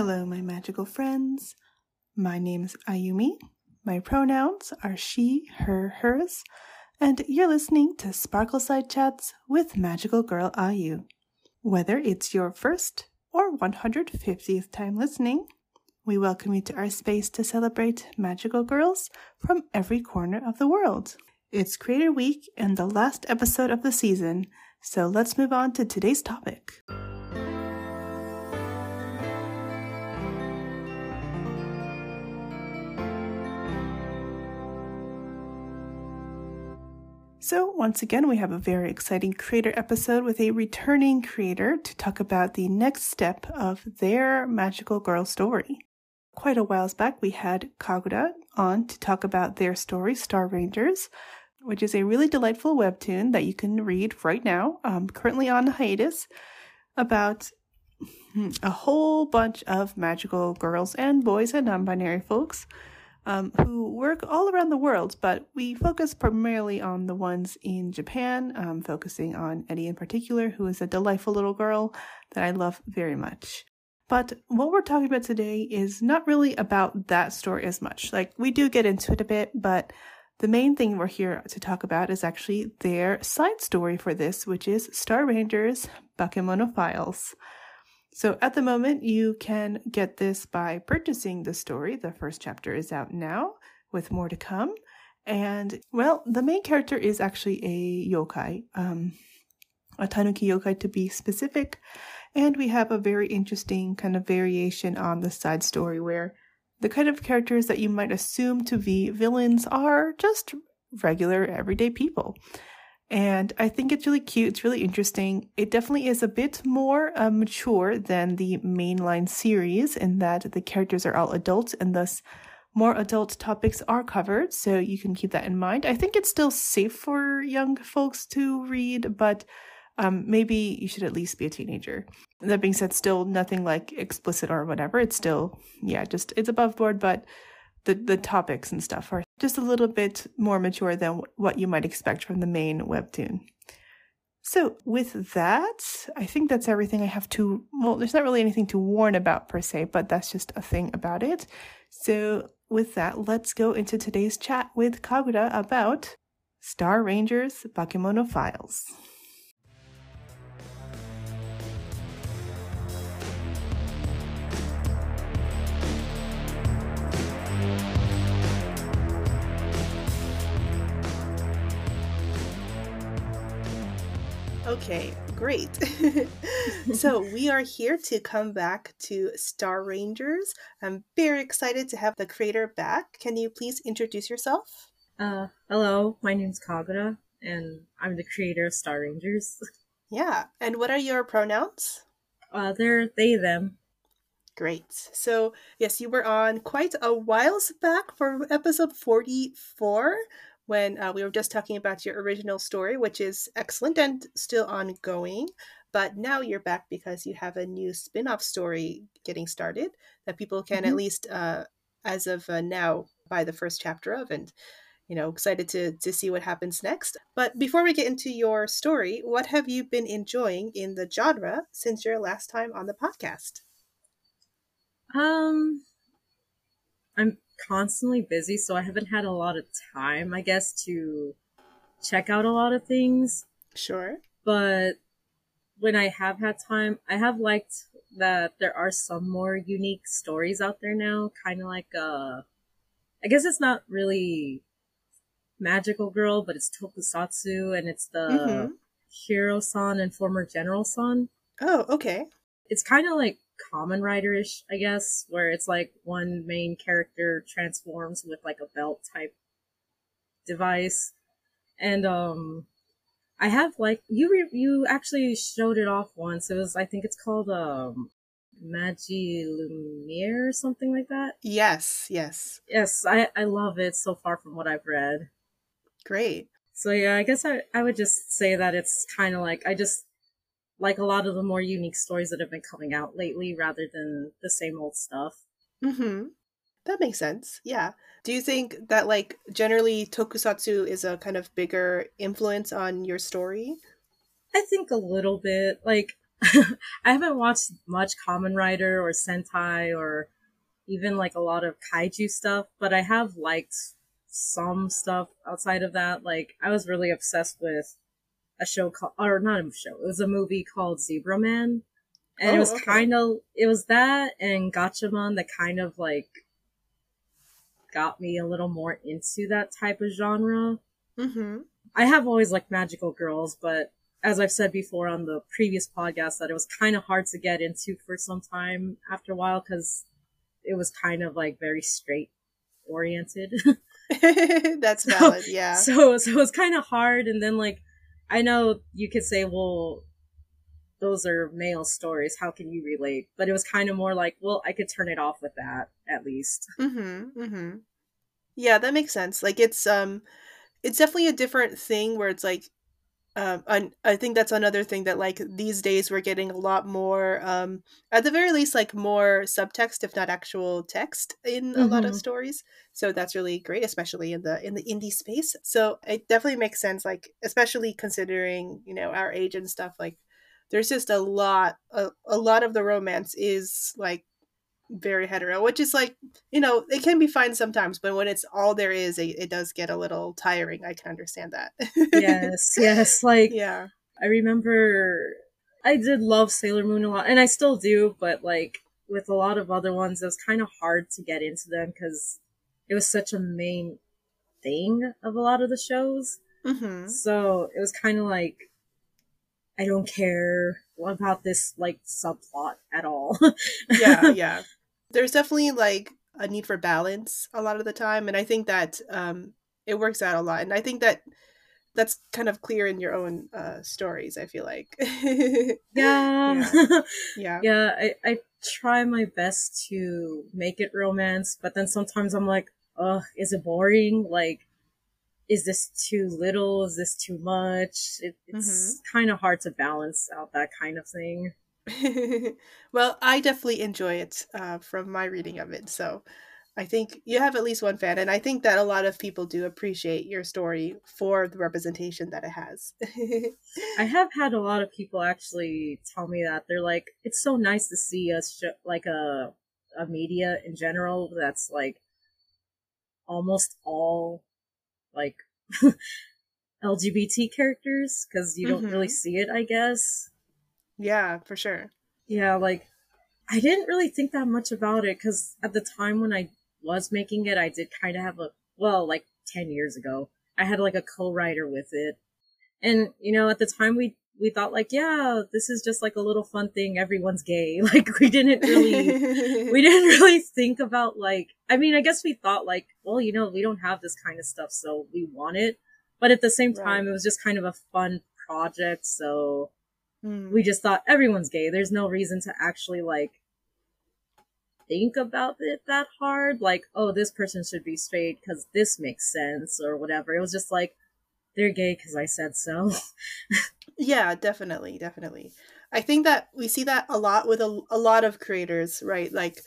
Hello, my magical friends. My name is Ayumi. My pronouns are she, her, hers, and you're listening to Sparkleside Chats with Magical Girl Ayu. Whether it's your first or 150th time listening, we welcome you to our space to celebrate magical girls from every corner of the world. It's Creator Week and the last episode of the season, so let's move on to today's topic. So, once again, we have a very exciting creator episode with a returning creator to talk about the next step of their magical girl story. Quite a whiles back, we had Kagura on to talk about their story, Star Rangers, which is a really delightful webtoon that you can read right now, um, currently on hiatus, about a whole bunch of magical girls and boys and non binary folks um, who work all around the world, but we focus primarily on the ones in Japan, um, focusing on Eri in particular, who is a delightful little girl that I love very much. But what we're talking about today is not really about that story as much. Like, we do get into it a bit, but the main thing we're here to talk about is actually their side story for this, which is Star Rangers Bakemono Files. So at the moment, you can get this by purchasing the story. The first chapter is out now, with more to come. And well, the main character is actually a yokai, um, a tanuki yokai to be specific. And we have a very interesting kind of variation on the side story where the kind of characters that you might assume to be villains are just regular everyday people. And I think it's really cute. It's really interesting. It definitely is a bit more uh, mature than the mainline series in that the characters are all adults and thus more adult topics are covered. So you can keep that in mind. I think it's still safe for young folks to read, but um, maybe you should at least be a teenager. That being said, still nothing like explicit or whatever. It's still, yeah, just it's above board, but the, the topics and stuff are just a little bit more mature than what you might expect from the main webtoon. So, with that, I think that's everything I have to. Well, there's not really anything to warn about per se, but that's just a thing about it. So, with that, let's go into today's chat with Kagura about Star Rangers Bakemono Files. Okay, great. so we are here to come back to Star Rangers. I'm very excited to have the creator back. Can you please introduce yourself? Uh, hello, my name's Kagura, and I'm the creator of Star Rangers. Yeah, and what are your pronouns? Uh, they're they them. Great. So yes, you were on quite a whiles back for episode forty-four when uh, we were just talking about your original story, which is excellent and still ongoing. But now you're back because you have a new spin off story getting started that people can mm-hmm. at least, uh, as of uh, now, buy the first chapter of. And, you know, excited to, to see what happens next. But before we get into your story, what have you been enjoying in the genre since your last time on the podcast? Um, I'm constantly busy, so I haven't had a lot of time, I guess, to check out a lot of things. Sure. But when I have had time, I have liked that there are some more unique stories out there now, kind of like uh I guess it's not really magical girl, but it's tokusatsu and it's the mm-hmm. hero-san and former general-san. Oh, okay. It's kind of like Kamen Rider-ish, I guess, where it's like one main character transforms with like a belt type device. And um I have like you re- you actually showed it off once. It was I think it's called um Magilumiere or something like that. Yes, yes. Yes, I I love it so far from what I've read. Great. So yeah, I guess I I would just say that it's kind of like I just like a lot of the more unique stories that have been coming out lately rather than the same old stuff. Mm-hmm. That makes sense. Yeah. Do you think that like generally tokusatsu is a kind of bigger influence on your story? I think a little bit. Like I haven't watched much Kamen Rider or Sentai or even like a lot of kaiju stuff, but I have liked some stuff outside of that. Like I was really obsessed with a show called, or not a show, it was a movie called Zebraman. And oh, it was okay. kind of, it was that and Gatchaman that kind of like got me a little more into that type of genre. Mm-hmm. I have always liked magical girls, but as I've said before on the previous podcast, that it was kind of hard to get into for some time after a while because it was kind of like very straight oriented. That's valid, yeah. So so it was kind of hard, and then like I know you could say, well, those are male stories. How can you relate? But it was kind of more like, well, I could turn it off with that at least. Mm-hmm. Mm-hmm. Yeah, that makes sense. Like it's um, it's definitely a different thing where it's like um, and I think that's another thing that like these days we're getting a lot more, um, at the very least, like more subtext, if not actual text, in mm-hmm. a lot of mm-hmm. stories. So that's really great, especially in the in the indie space. So it definitely makes sense, like especially considering you know our age and stuff. Like there's just a lot, a, a lot of the romance is like very hetero, which is like, you know, it can be fine sometimes, but when it's all there is, it, it does get a little tiring. I can understand that. yes, yes. Like, yeah. I remember I did love Sailor Moon a lot, and I still do, but like with a lot of other ones, it was kind of hard to get into them because it was such a main thing of a lot of the shows. Mm-hmm. So it was kind of like, I don't care about this like subplot at all. yeah, yeah there's definitely like a need for balance a lot of the time and i think that um it works out a lot and i think that that's kind of clear in your own uh stories i feel like. Yeah. Yeah. Yeah, yeah I, I try my best to make it romance but then sometimes i'm like ugh is it boring? Like is this too little? Is this too much? It, it's mm-hmm. kind of hard to balance out that kind of thing well, I definitely enjoy it uh, from my reading of it. So I think you have at least one fan, and I think that a lot of people do appreciate your story for the representation that it has. I have had a lot of people actually tell me that they're like, it's so nice to see a sh- like a a media in general that's like almost all like LGBT characters because you don't mm-hmm. really see it, I guess. Yeah, for sure. Yeah, like I didn't really think that much about it because at the time when I was making it, I did kind of have a well, like ten years ago, I had like a co-writer with it, and you know, at the time we we thought like, yeah, this is just like a little fun thing. Everyone's gay. Like we didn't really, we didn't really think about like, I mean, I guess we thought like, well, you know, we don't have this kind of stuff, so we want it. But at the same time, right. it was just kind of a fun project. So Mm. We just thought everyone's gay. There's no reason to actually like think about it that hard. Like, oh, this person should be straight because this makes sense or whatever. It was just like they're gay because I said so. yeah, definitely, definitely. I think that we see that a lot with a, a lot of creators, right? Like,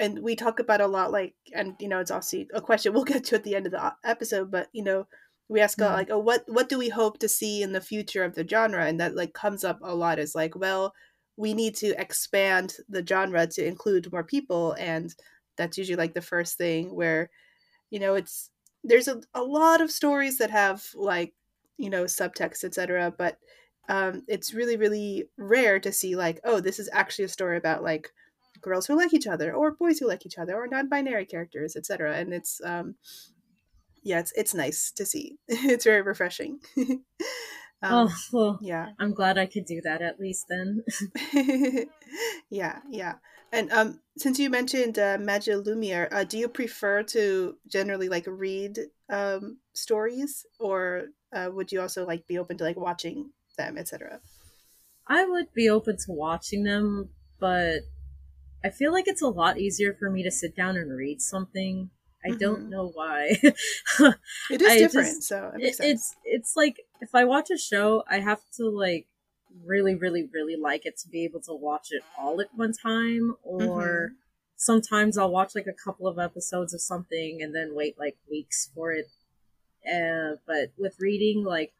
and we talk about a lot, like, and you know, it's obviously a question we'll get to at the end of the episode, but you know, we ask mm-hmm. like oh what what do we hope to see in the future of the genre and that like comes up a lot is like well we need to expand the genre to include more people and that's usually like the first thing where you know it's there's a, a lot of stories that have like you know subtext etc but um it's really really rare to see like oh this is actually a story about like girls who like each other or boys who like each other or non-binary characters etc and it's um yeah, it's it's nice to see. it's very refreshing. um, oh well, yeah. I'm glad I could do that at least then. yeah, yeah. And um, since you mentioned uh, Magilumiere, uh, do you prefer to generally like read um, stories, or uh, would you also like be open to like watching them, etc.? I would be open to watching them, but I feel like it's a lot easier for me to sit down and read something I mm-hmm. don't know why. it is different, just, so it it's it's like if I watch a show, I have to like really, really, really like it to be able to watch it all at one time, or mm-hmm. sometimes I'll watch like a couple of episodes of something and then wait like weeks for it. Uh, but with reading, like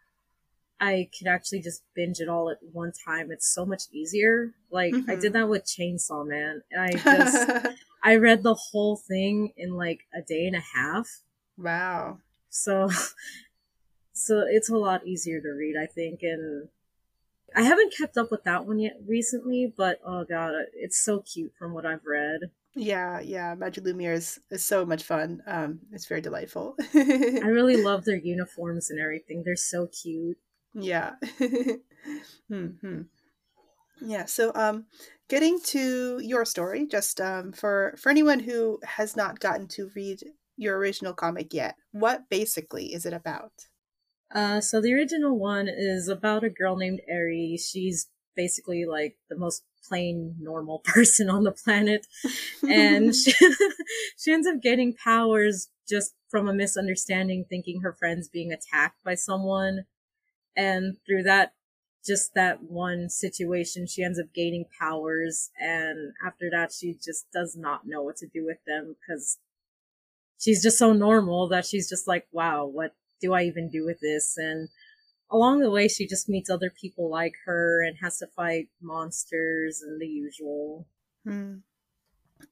I could actually just binge it all at one time. It's so much easier. Like mm-hmm. I did that with Chainsaw Man, and I just I read the whole thing in like a day and a half. Wow. So so it's a lot easier to read, I think, and I haven't kept up with that one yet recently, but oh god, it's so cute from what I've read. Yeah, yeah, Magilumiere is, is so much fun. Um, it's very delightful. I really love their uniforms and everything. They're so cute. Yeah. hmm Yeah. So, um, getting to your story, just um, for for anyone who has not gotten to read your original comic yet, what basically is it about? Uh, so the original one is about a girl named Eri. She's basically like the most plain normal person on the planet, and she, she ends up getting powers just from a misunderstanding, thinking her friend's being attacked by someone, and through that just that one situation she ends up gaining powers. And after that she just does not know what to do with them because she's just so normal that she's just like wow what do i even do with this? And along the way she just meets other people like her and has to fight monsters and the usual. Hmm.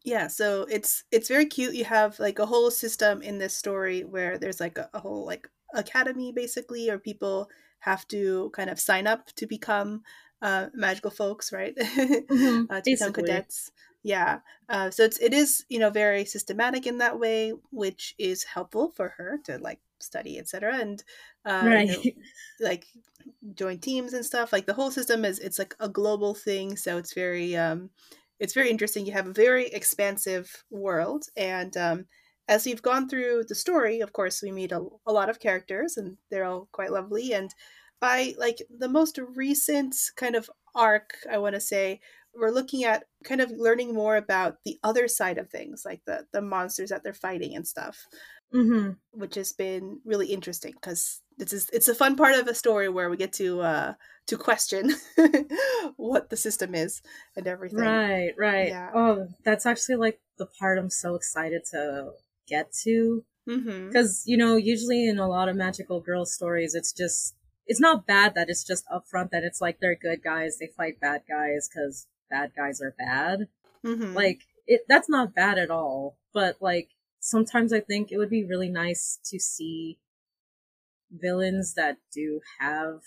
yeah so it's it's very cute. You have like a whole system in this story where there's like a, a whole like academy basically or people have to kind of sign up to become uh, magical folks, right? Mm-hmm, uh, to become cadets. Yeah. Uh, so it's it is you know very systematic in that way, which is helpful for her to like study, etc. And uh, right. you know, like join teams and stuff. Like the whole system is it's like a global thing, so it's very um, it's very interesting. You have a very expansive world, and um, as we've gone through the story, of course, we meet a, a lot of characters, and they're all quite lovely. And by like the most recent kind of arc, I want to say, we're looking at kind of learning more about the other side of things, like the the monsters that they're fighting and stuff, mm-hmm. which has been really interesting because it's it's a fun part of a story where we get to uh to question what the system is and everything. Right, right. Yeah. Oh, that's actually like the part I'm so excited to get to because mm-hmm. you know usually in a lot of magical girl stories it's just it's not bad that it's just upfront that it's like they're good guys, they fight bad guys because bad guys are bad. Mm-hmm. Like it, that's not bad at all. But like sometimes I think it would be really nice to see villains that do have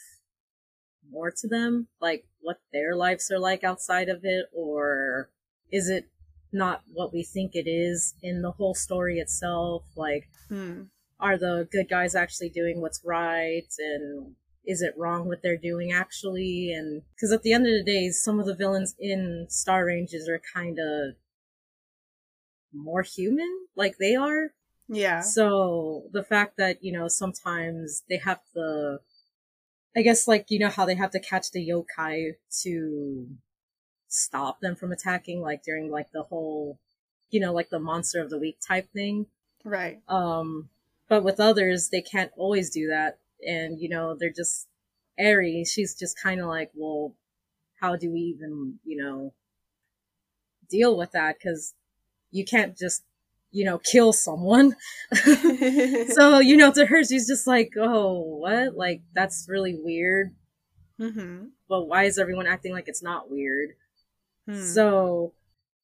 more to them, like what their lives are like outside of it, or is it not what we think it is in the whole story itself? Like, hmm. are the good guys actually doing what's right and is it wrong what they're doing actually? And because at the end of the day, some of the villains in Star Rangers are kind of more human, like they are. Yeah. So the fact that, you know, sometimes they have to, I guess, like, you know, how they have to catch the yokai to stop them from attacking, like during like the whole, you know, like the monster of the week type thing. Right. Um, but with others, they can't always do that and you know they're just Eri. She's just kind of like, well, how do we even you know deal with that? Because you can't just you know kill someone. so you know to her she's just like, oh, what? Like that's really weird. Mm-hmm. But why is everyone acting like it's not weird? Hmm. So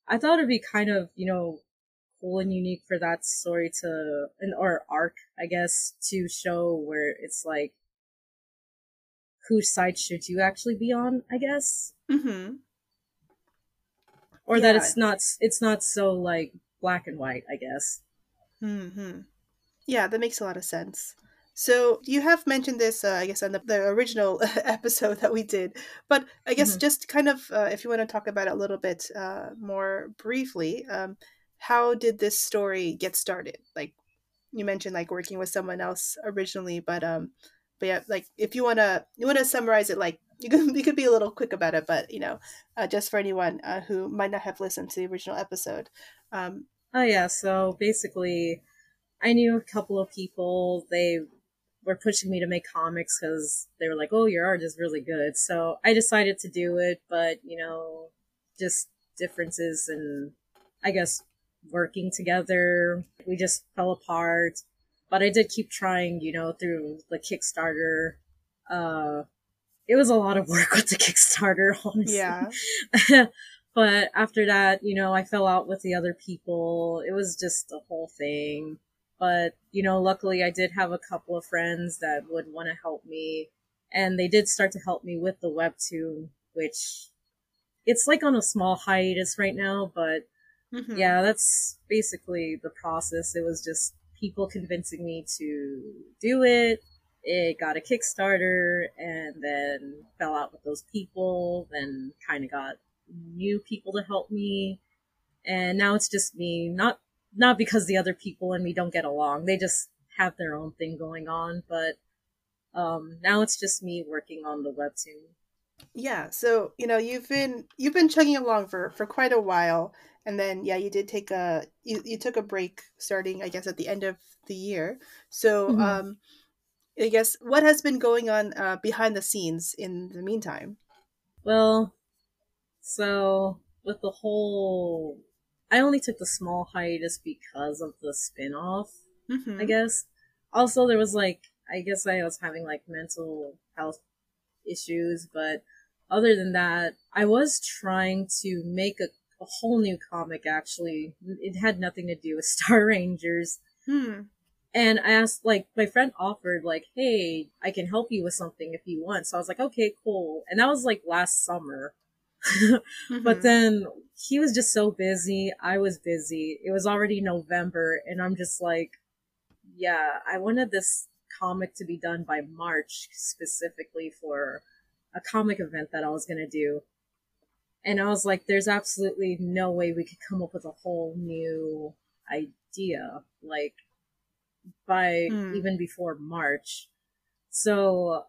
I thought it'd be kind of you know cool and unique for that story to an or arc, I guess, to show where it's like whose side should you actually be on, I guess. Mm-hmm. Or yeah. that it's not it's not so like black and white, I guess. Mm-hmm. Yeah, that makes a lot of sense. So you have mentioned this, uh, I guess, on the, the, original episode that we did, but I guess mm-hmm. just kind of, uh, if you want to talk about it a little bit uh, more briefly, um, how did this story get started? Like you mentioned, like working with someone else originally, but um, but yeah, like if you wanna you wanna summarize it, like you could you could be a little quick about it, but you know, uh, just for anyone uh, who might not have listened to the original episode. Um, oh yeah, so basically, I knew a couple of people. They were pushing me to make comics because they were like, "Oh, your art is really good." So I decided to do it, but you know, just differences and I guess working together. We just fell apart. But I did keep trying, you know, through the Kickstarter. uh, it was a lot of work with the Kickstarter, honestly. Yeah. but after that, you know, I fell out with the other people. It was just a whole thing. But, you know, luckily I did have a couple of friends that would want to help me. And they did start to help me with the webtoon, which it's like on a small hiatus right now, but mm-hmm. yeah, that's basically the process. It was just people convincing me to do it. It got a Kickstarter and then fell out with those people, then kind of got new people to help me. And now it's just me, not not because the other people and me don't get along. They just have their own thing going on, but um, now it's just me working on the webtoon. Yeah, so you know you've been you've been chugging along for for quite a while, and then yeah, you did take a you, you took a break starting I guess at the end of the year. So mm-hmm. um, I guess what has been going on uh, behind the scenes in the meantime? Well, so with the whole I only took the small hiatus because of the spin-off, mm-hmm. I guess. Also, there was like, I guess I was having like mental health issues, but other than that, I was trying to make a, a whole new comic actually. It had nothing to do with Star Rangers. Hmm. And I asked, like, my friend offered, like, hey, I can help you with something if you want. So I was like, okay, cool. And that was like last summer. mm-hmm. But then he was just so busy. I was busy. It was already November, and I'm just like, yeah, I wanted this comic to be done by March specifically for a comic event that I was going to do. And I was like, there's absolutely no way we could come up with a whole new idea, like, by mm. even before March. So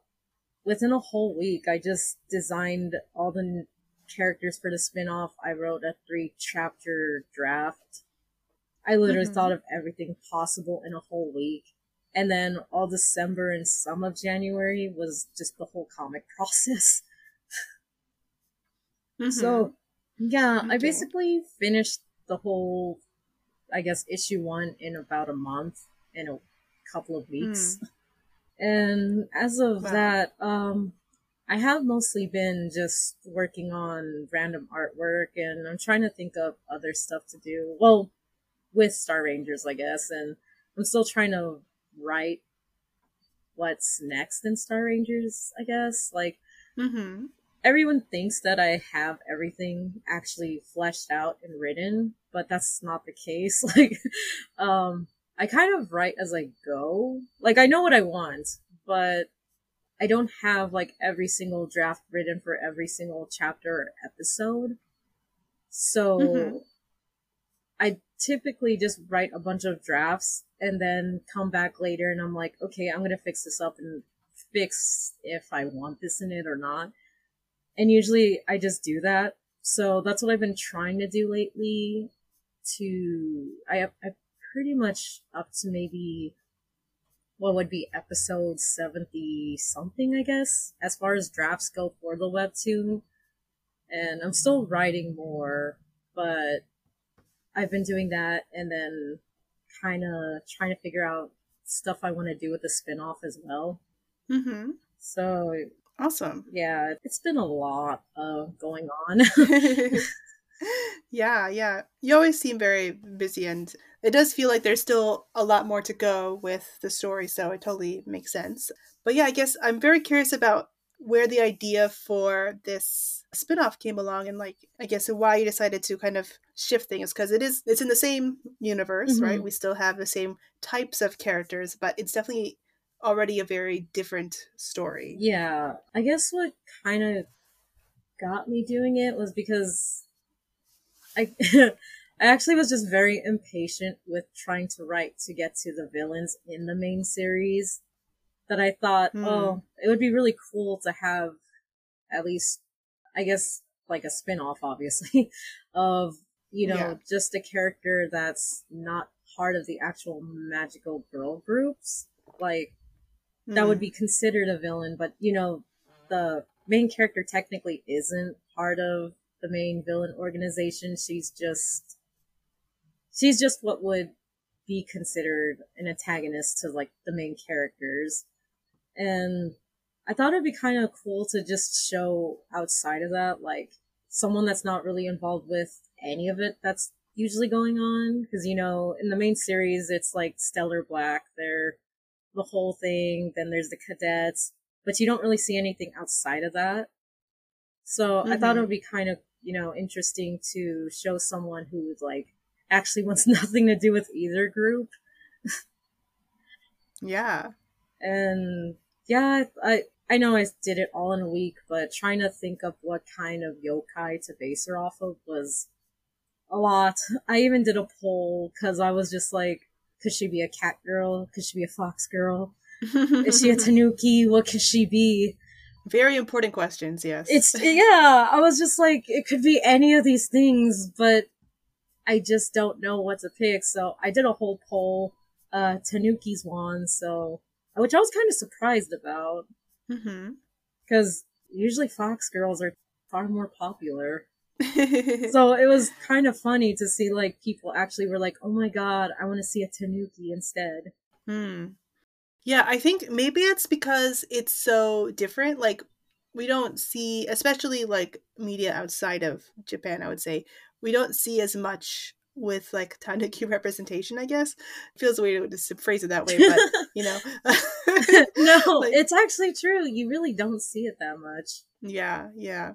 within a whole week, I just designed all the characters for the spin-off. I wrote a three chapter draft. I literally mm-hmm. thought of everything possible in a whole week. And then all December and some of January was just the whole comic process. mm-hmm. So, yeah, okay. I basically finished the whole, I guess, issue one in about a month, in a couple of weeks. Mm. And as of wow. that, um, I have mostly been just working on random artwork and I'm trying to think of other stuff to do. Well, with Star Rangers, I guess, and I'm still trying to write what's next in Star Rangers, I guess. Like, mm-hmm. everyone thinks that I have everything actually fleshed out and written, but that's not the case. Like, um, I kind of write as I go. Like, I know what I want, but I don't have like every single draft written for every single chapter or episode. So mm-hmm. I typically just write a bunch of drafts and then come back later and I'm like, okay, I'm going to fix this up and fix if I want this in it or not. And usually I just do that. So that's what I've been trying to do lately to, I, I pretty much up to maybe what would be episode 70 something, I guess, as far as drafts go for the webtoon. And I'm still writing more, but I've been doing that and then kind of trying to figure out stuff I want to do with the spin-off as well. Mm-hmm. So awesome. Yeah, it's been a lot of going on. yeah, yeah. You always seem very busy and it does feel like there's still a lot more to go with the story, so it totally makes sense. But yeah, I guess I'm very curious about where the idea for this spin-off came along and like I guess why you decided to kind of shift things because it is it's in the same universe, mm-hmm. right? We still have the same types of characters, but it's definitely already a very different story. Yeah. I guess what kind of got me doing it was because I I actually was just very impatient with trying to write to get to the villains in the main series. That I thought, mm. oh, it would be really cool to have at least, I guess, like a spin off, obviously, of, you know, yeah. just a character that's not part of the actual magical girl groups. Like, mm. that would hmm. be considered a villain, but, you know, the main character technically isn't part of the main villain organization. She's just she's just what would be considered an antagonist to like the main characters. And I thought it'd be kind of cool to just show outside of that, like someone that's not really involved with any of it that's usually going on. Because, you know, in the main series, it's like Stellar Black, they're the whole thing, then there's the cadets, but you don't really see anything outside of that. So mm-hmm. I thought it mm-hmm. would be kind of, you know, interesting to show someone who like actually wants nothing to do with either group. yeah. And yeah, I I know I did it all in a week, but trying to think of what kind of yokai to base her off of was a lot. I even did a poll because I was just like, could she be a cat girl? Could she be a fox girl? Is she a tanuki? What could she be? Very important questions, yes. It's yeah, I was just like it could be any of these things, but I just don't know what to pick. So I did a whole poll. Uh Tanuki's won, so which I was kind of surprised about. Mm-hmm. Because usually Fox girls are far more popular. so it was kind of funny to see like people actually were like, "Oh my god, I want to see a Tanuki instead." Hmm. Yeah, I think maybe it's because it's so different. Like we don't see, especially like media outside of Japan, I would say, we don't see as much with like tanuki representation, I guess. It feels weird to phrase it that way, but you know. no, like, it's actually true. You really don't see it that much. Yeah, yeah.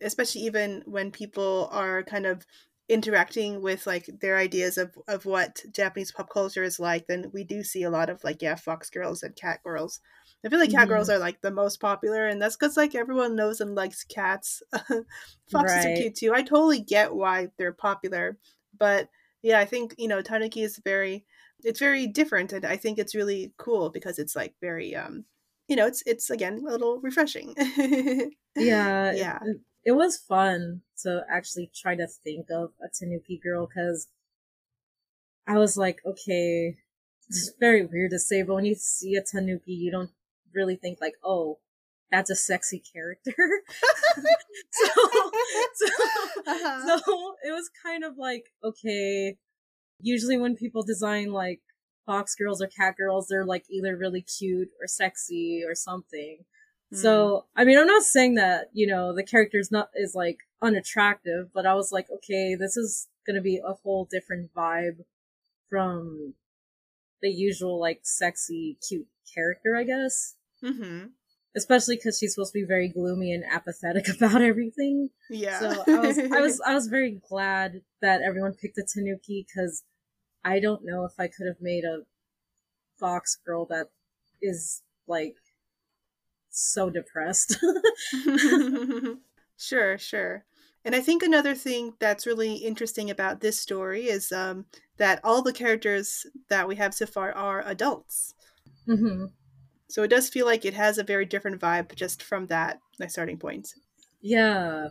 Especially even when people are kind of interacting with like their ideas of, of what Japanese pop culture is like, then we do see a lot of like, yeah, fox girls and cat girls. I feel like cat mm-hmm. girls are like the most popular, and that's because like everyone knows and likes cats. Foxes right. are cute too. I totally get why they're popular but yeah, I think you know Tanuki is very it's very different, and I think it's really cool because it's like very um you know it's it's again a little refreshing. yeah, yeah. It, was fun to actually try to think of a Tanuki girl because I was like, okay, it's very weird to say, but when you see a Tanuki, you don't really think like, oh, that's a sexy character. so, so, uh-huh. so it was kind of like, okay, usually when people design like fox girls or cat girls, they're like either really cute or sexy or something. Mm. So, I mean, I'm not saying that, you know, the character is not, is like unattractive, but I was like, okay, this is gonna be a whole different vibe from the usual like sexy, cute character, I guess. Mm-hmm especially because she's supposed to be very gloomy and apathetic about everything. Yeah. So I was, I was, I was very glad that everyone picked a Tanuki because I don't know if I could have made a fox girl that is like so depressed. sure, sure. And I think another thing that's really interesting about this story is um, that all the characters that we have so far are adults. Mm-hmm. So it does feel like it has a very different vibe just from that starting point. Yeah.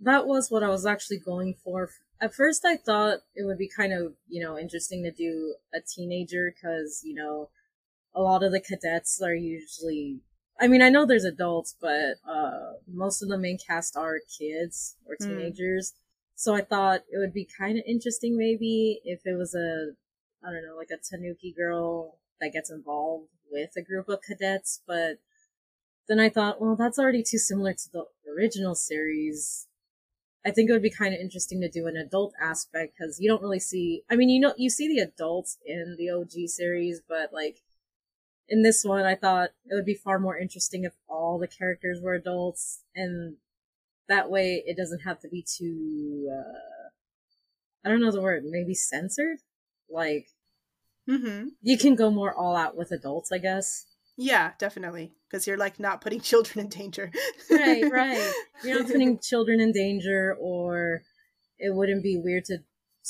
That was what I was actually going for. At first I thought it would be kind of, you know, interesting to do a teenager cuz, you know, a lot of the cadets are usually I mean, I know there's adults, but uh most of the main cast are kids or hmm. teenagers. Mm. So I thought it would be kind of interesting maybe if it was a I don't know, like a Tanuki girl that gets involved with a group of cadets, but then I thought, well, that's already too similar to the original series. I think it would be kind of interesting to do an adult aspect because you don't really see. I mean, you know, you see the adults in the OG series, but like in this one, I thought it would be far more interesting if all the characters were adults, and that way it doesn't have to be too. Uh, I don't know the word. Maybe censored. Like Mm-hmm. You can go more all out with adults, I guess. Yeah, definitely. Because you're like not putting children in danger. right, right. You're not putting children in danger, or it wouldn't be weird to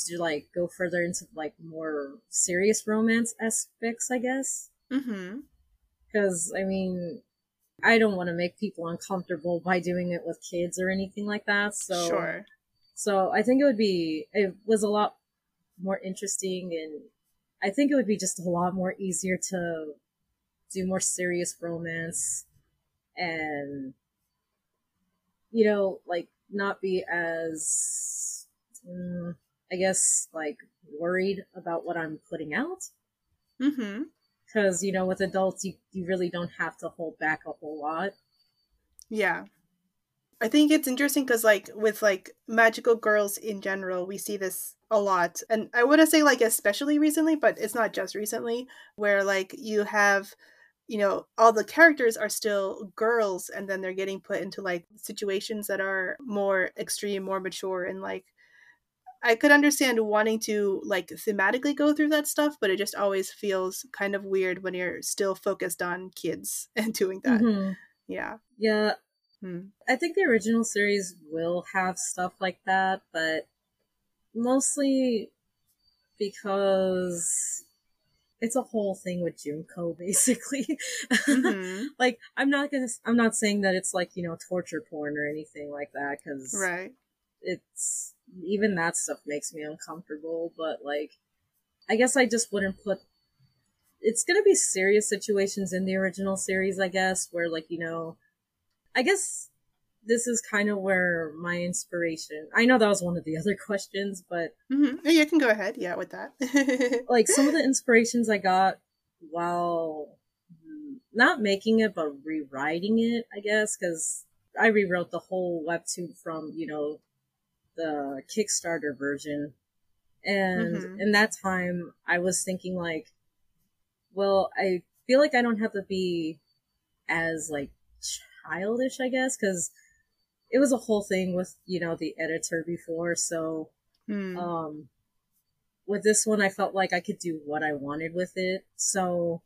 to like go further into like more serious romance aspects, I guess. Mm-hmm. Because I mean, I don't want to make people uncomfortable by doing it with kids or anything like that. So sure. So I think it would be it was a lot more interesting and I think it would be just a lot more easier to do more serious romance and you know like not be as mm, i guess like worried about what i'm putting out mm-hmm because you know with adults you, you really don't have to hold back a whole lot. Yeah. I think it's interesting because like with like magical girls in general we see this a lot. And i want to say like especially recently but it's not just recently where like you have you know all the characters are still girls and then they're getting put into like situations that are more extreme more mature and like I could understand wanting to like thematically go through that stuff, but it just always feels kind of weird when you're still focused on kids and doing that. Mm-hmm. Yeah. Yeah. Hmm. I think the original series will have stuff like that, but mostly because it's a whole thing with Junko basically. Mm-hmm. like I'm not gonna I'm not saying that it's like, you know, torture porn or anything like that cuz Right. It's even that stuff makes me uncomfortable, but like, I guess I just wouldn't put. It's gonna be serious situations in the original series, I guess, where like, you know, I guess this is kind of where my inspiration. I know that was one of the other questions, but mm-hmm. you can go ahead. Yeah, with that. like some of the inspirations I got while not making it, but rewriting it, I guess, because I rewrote the whole webtoon from you know the Kickstarter version. And mm-hmm. in that time, I was thinking like, well, I feel like I don't have to be as like childish, I guess, because it was a whole thing with, you know, the editor before. So, mm. um, with this one, I felt like I could do what I wanted with it. So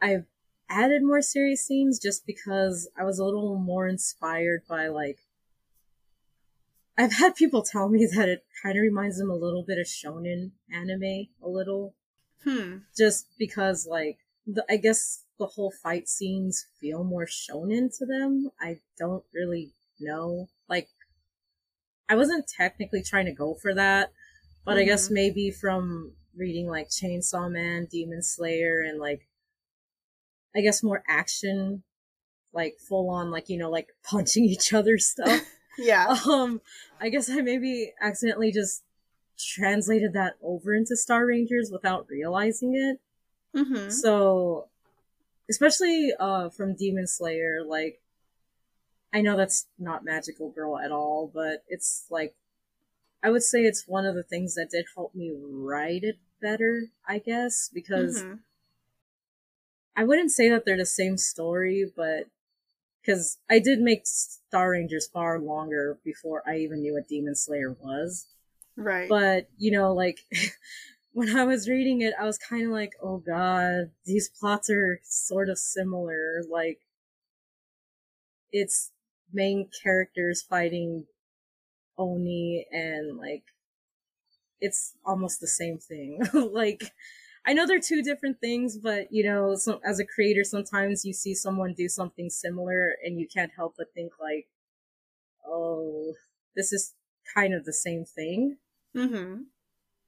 I've added more serious scenes just because I was a little more inspired by like I've had people tell me that it kind of reminds them a little bit of shonen anime, a little. Hmm. Just because, like, the, I guess the whole fight scenes feel more shonen to them. I don't really know. Like, I wasn't technically trying to go for that, but mm-hmm. I guess mm-hmm. maybe from reading like Chainsaw Man, Demon Slayer, and like, I guess more action, like full on, like, you know, like punching each other stuff. Yeah. Um, I guess I maybe accidentally just translated that over into Star Rangers without realizing it. Mm-hmm. So, especially uh, from Demon Slayer, like, I know that's not Magical Girl at all, but it's like, I would say it's one of the things that did help me write it better, I guess, because mm-hmm. I wouldn't say that they're the same story, but because I did make Star Rangers far longer before I even knew what Demon Slayer was. Right. But, you know, like, when I was reading it, I was kind of like, oh god, these plots are sort of similar. Like, it's main characters fighting Oni and, like, it's almost the same thing. like, I know they're two different things, but you know, so, as a creator, sometimes you see someone do something similar and you can't help but think like, oh, this is kind of the same thing. Mm-hmm.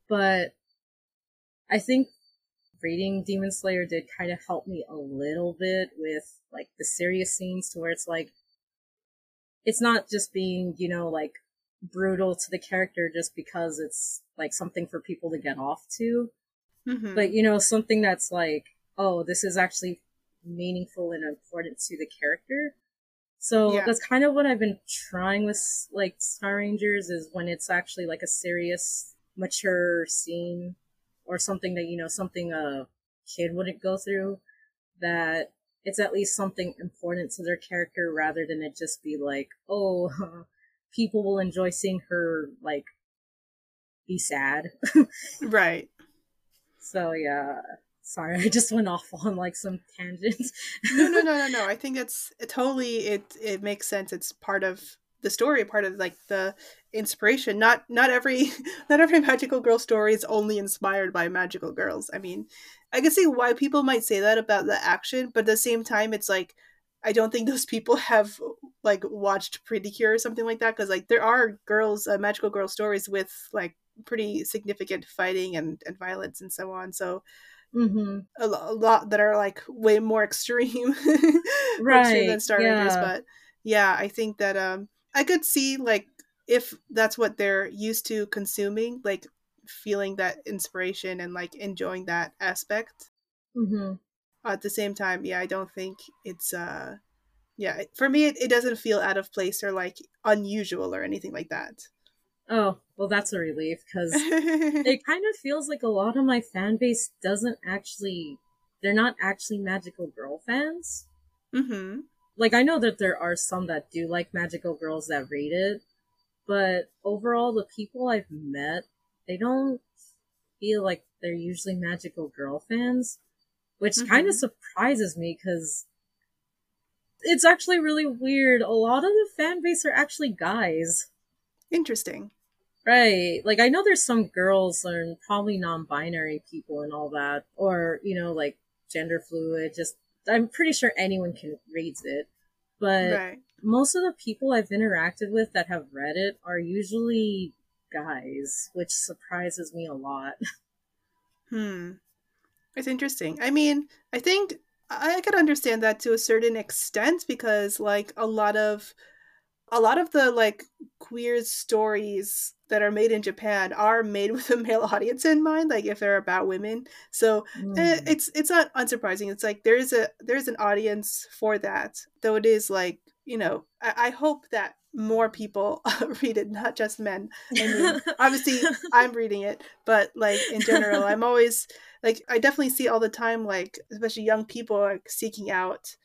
But I think reading Demon Slayer did kind of help me a little bit with like the serious scenes to where it's like, it's not just being, you know, like brutal to the character just because it's like something for people to get off to Mm-hmm. But you know, something that's like, oh, this is actually meaningful and important to the character. So yeah. that's kind of what I've been trying with like Star Rangers is when it's actually like a serious, mature scene or something that you know something a kid wouldn't go through. That it's at least something important to their character rather than it just be like, oh, people will enjoy seeing her like be sad. right. So yeah, sorry, I just went off on like some tangents. no, no, no, no, no. I think it's it totally it it makes sense. It's part of the story, part of like the inspiration. Not not every not every magical girl story is only inspired by magical girls. I mean, I can see why people might say that about the action, but at the same time, it's like I don't think those people have like watched Pretty Cure or something like that because like there are girls, uh, magical girl stories with like pretty significant fighting and, and violence and so on. So mm-hmm. a, a, lot that are like way more extreme, right? extreme than Star yeah. Rangers. But yeah, I think that um I could see like if that's what they're used to consuming, like feeling that inspiration and like enjoying that aspect. Mm-hmm. at the same time, yeah, I don't think it's uh yeah, for me it, it doesn't feel out of place or like unusual or anything like that. Oh, well that's a relief cuz it kind of feels like a lot of my fan base doesn't actually they're not actually magical girl fans. Mhm. Like I know that there are some that do like magical girls that read it, but overall the people I've met, they don't feel like they're usually magical girl fans, which mm-hmm. kind of surprises me because it's actually really weird. A lot of the fan base are actually guys. Interesting. Right. Like I know there's some girls and probably non-binary people and all that or, you know, like gender fluid, just I'm pretty sure anyone can reads it. But right. most of the people I've interacted with that have read it are usually guys, which surprises me a lot. Hmm. It's interesting. I mean, I think I could understand that to a certain extent because like a lot of a lot of the like queer stories that are made in Japan are made with a male audience in mind, like if they're about women. So eh, mm. it's it's not unsurprising. It's like there is a there's an audience for that, though it is like you know I, I hope that more people read it, not just men. I mean, obviously I'm reading it, but like in general, I'm always like I definitely see all the time, like especially young people like seeking out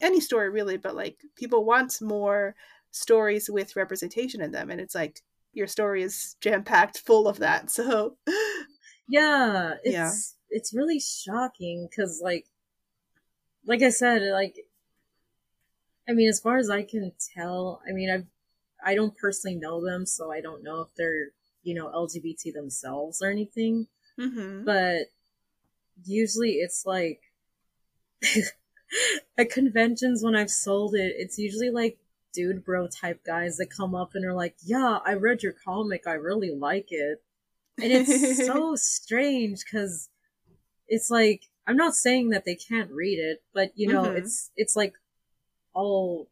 any story really, but like people want more stories with representation in them, and it's like your story is jam packed full of that. So yeah, it's yeah. it's really shocking because like like I said, like I mean, as far as I can tell, I mean, I've I don't personally know them, so I don't know if they're you know LGBT themselves or anything. Mm-hmm. But usually, it's like at conventions when I've sold it, it's usually like dude bro type guys that come up and are like, "Yeah, I read your comic. I really like it." And it's so strange cuz it's like I'm not saying that they can't read it, but you know, mm-hmm. it's it's like all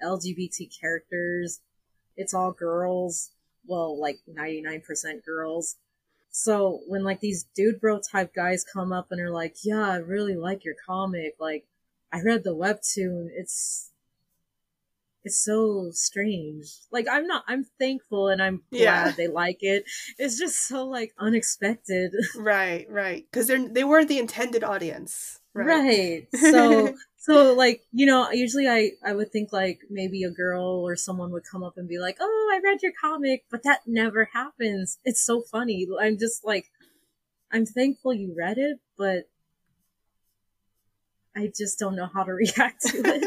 LGBT characters. It's all girls. Well, like 99% girls. So when like these dude bro type guys come up and are like, "Yeah, I really like your comic. Like I read the webtoon. It's it's so strange. Like I'm not I'm thankful and I'm glad yeah. they like it. It's just so like unexpected. Right, right. Cuz they're they weren't the intended audience. Right. right. So so like, you know, usually I I would think like maybe a girl or someone would come up and be like, "Oh, I read your comic," but that never happens. It's so funny. I'm just like I'm thankful you read it, but I just don't know how to react to it.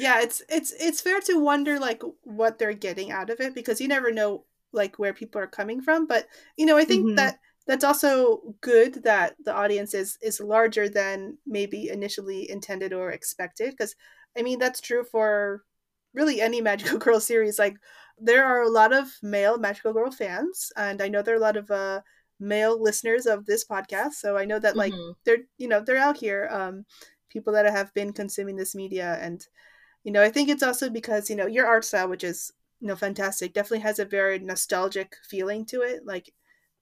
Yeah, it's it's it's fair to wonder like what they're getting out of it because you never know like where people are coming from. But you know, I think mm-hmm. that that's also good that the audience is is larger than maybe initially intended or expected because I mean that's true for really any magical girl series like there are a lot of male magical girl fans and I know there are a lot of uh male listeners of this podcast so I know that like mm-hmm. they're you know they're out here um people that have been consuming this media and you know i think it's also because you know your art style which is you know fantastic definitely has a very nostalgic feeling to it. Like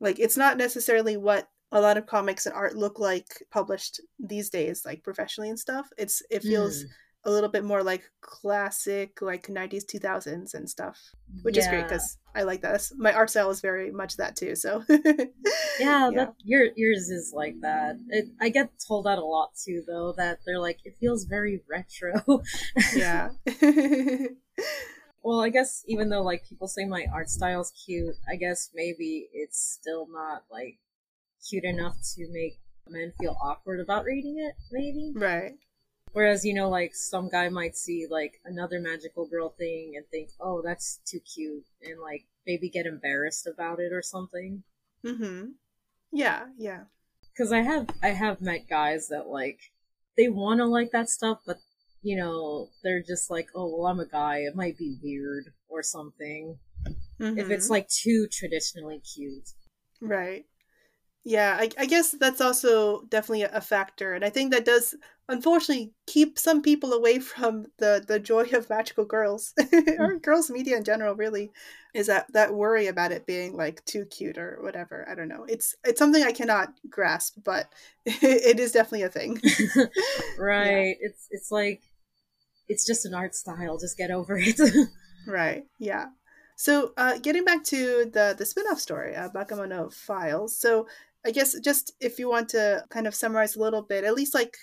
like it's not necessarily what a lot of comics and art look like published these days like professionally and stuff. It's it feels mm a little bit more like classic like 90s 2000s and stuff which yeah. is great because i like that. That's, my art style is very much that too so. Yeah, yeah. That, your yours is like that. It, i get told that a lot too though that they're like it feels very retro. Yeah. Well i guess even though like people say my art style's cute i guess maybe it's still not like cute enough to make men feel awkward about reading it maybe? Right Whereas, you know, like some guy might see like another magical girl thing and think, oh, that's too cute, and like maybe get embarrassed about it or something. Mm-hmm. Yeah, yeah. Because I have I have met guys that like they want to like that stuff, but you know they're just like, oh, well, I'm a guy. It might be weird or something. Mm-hmm. If it's mm-hmm. like too traditionally cute. Right. Yeah, I, I guess that's also definitely a factor, and I think that does unfortunately keep some people away from the the joy of magical girls or Mm. girls media in general. Really, is that that worry about it being like too cute or whatever. I don't know. It's it's something I cannot grasp, but it is definitely a thing. right. It's it's like it's just an art style. Just get over it. Right. Yeah. So, uh, getting back to the the spin-off story, uh, Bakemono Files. So, I guess just if you want to kind of summarize a little bit, at least like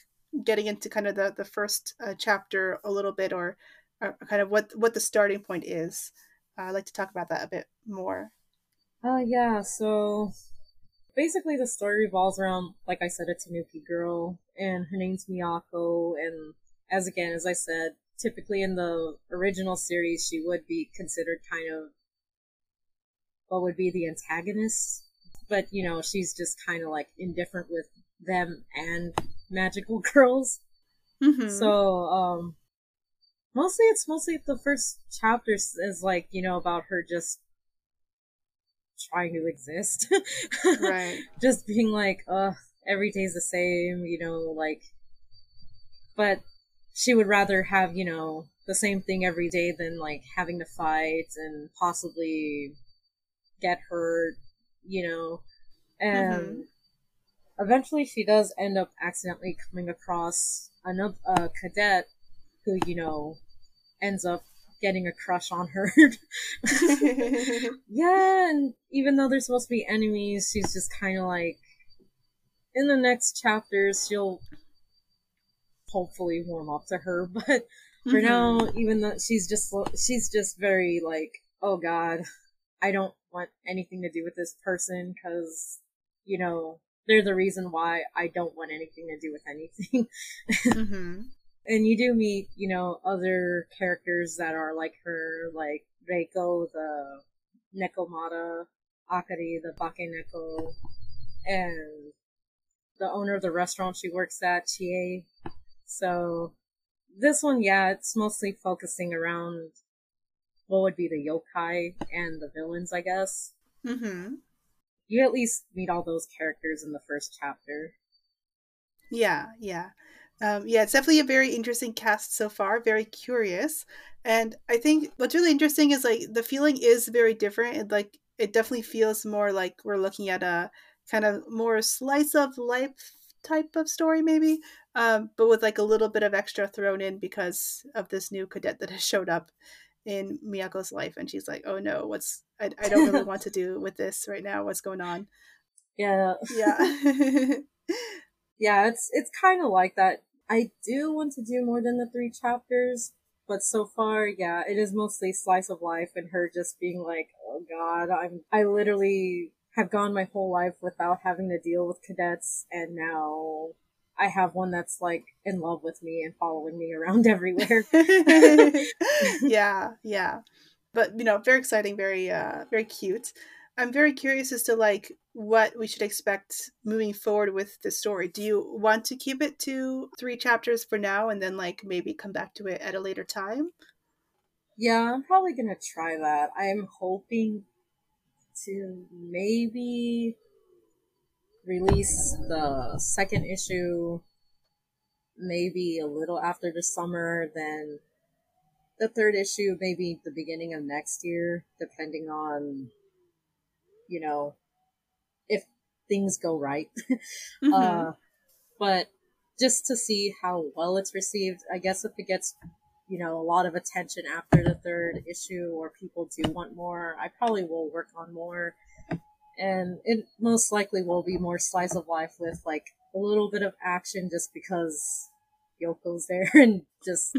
getting into kind of the the first uh, chapter a little bit, or, or kind of what what the starting point is. Uh, I'd like to talk about that a bit more. uh yeah, so basically the story revolves around like I said, a Tanuki girl and her name's Miyako and as again as I said, typically in the original series she would be considered kind of what would be the antagonist. But, you know, she's just kind of like indifferent with them and magical girls. Mm-hmm. So, um, mostly it's mostly the first chapters is like, you know, about her just trying to exist. right. just being like, uh, every day's the same, you know, like, but she would rather have, you know, the same thing every day than like having to fight and possibly get hurt, you know, and Mhm. eventually she does end up accidentally coming across another uh, cadet who, you know, ends up getting a crush on her. yeah, and even though they're supposed to be enemies, she's just kind of like, in the next chapters, she'll hopefully warm up to her, but for Mhm. now, even though she's just she's just very like, oh god, I don't want anything to do with this person because you know they're the reason why I don't want anything to do with anything. Mhm. and you do meet, you know, other characters that are like her, like Reiko, the Nekomata, Akari, the Bake Neko, and the owner of the restaurant she works at, Chie. So this one, yeah, it's mostly focusing around what would be the yokai and the villains, I guess. Mhm. You at least meet all those characters in the first chapter. Yeah, yeah. Um, yeah, it's definitely a very interesting cast so far, very curious. And I think what's really interesting is like the feeling is very different. It like it definitely feels more like we're looking at a kind of more slice of life type of story maybe. Um, but with like a little bit of extra thrown in because of this new cadet that has showed up in Miyako's life and she's like, "Oh no, what's I, I don't really want to do with this right now. What's going on?" Yeah. Yeah. yeah, it's it's kind of like that. I do want to do more than the three chapters, but so far, yeah, it is mostly slice of life and her just being like, "Oh God, I'm I literally have gone my whole life without having to deal with cadets, and now I have one that's like in love with me and following me around everywhere." yeah, yeah. But you know, very exciting, very uh very cute. I'm very curious as to like what we should expect moving forward with the story. Do you want to keep it to three chapters for now and then like maybe come back to it at a later time? yeah, I'm probably gonna try that. I'm hoping to maybe release the second issue maybe a little after the summer, then the third issue maybe the beginning of next year, depending on, you know, if things go right. Mhm. Uh, but just to see how well it's received, I guess if it gets, you know, a lot of attention after the third issue or people do want more, I probably will work on more. And it most likely will be more slice of life with like a little bit of action just because Yoko's there and just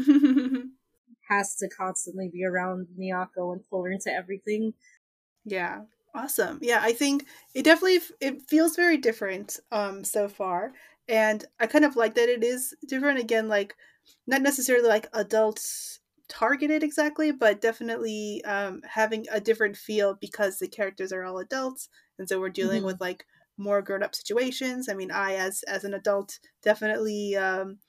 has to constantly be around Miyako and pull her into everything. Yeah. Awesome. Yeah, I think it definitely f- it feels very different um so far and I kind of like that it is different again like not necessarily like adults targeted exactly, but definitely um having a different feel because the characters are all adults and so we're dealing Mhm. with like more grown-up situations. I mean, I as as an adult definitely um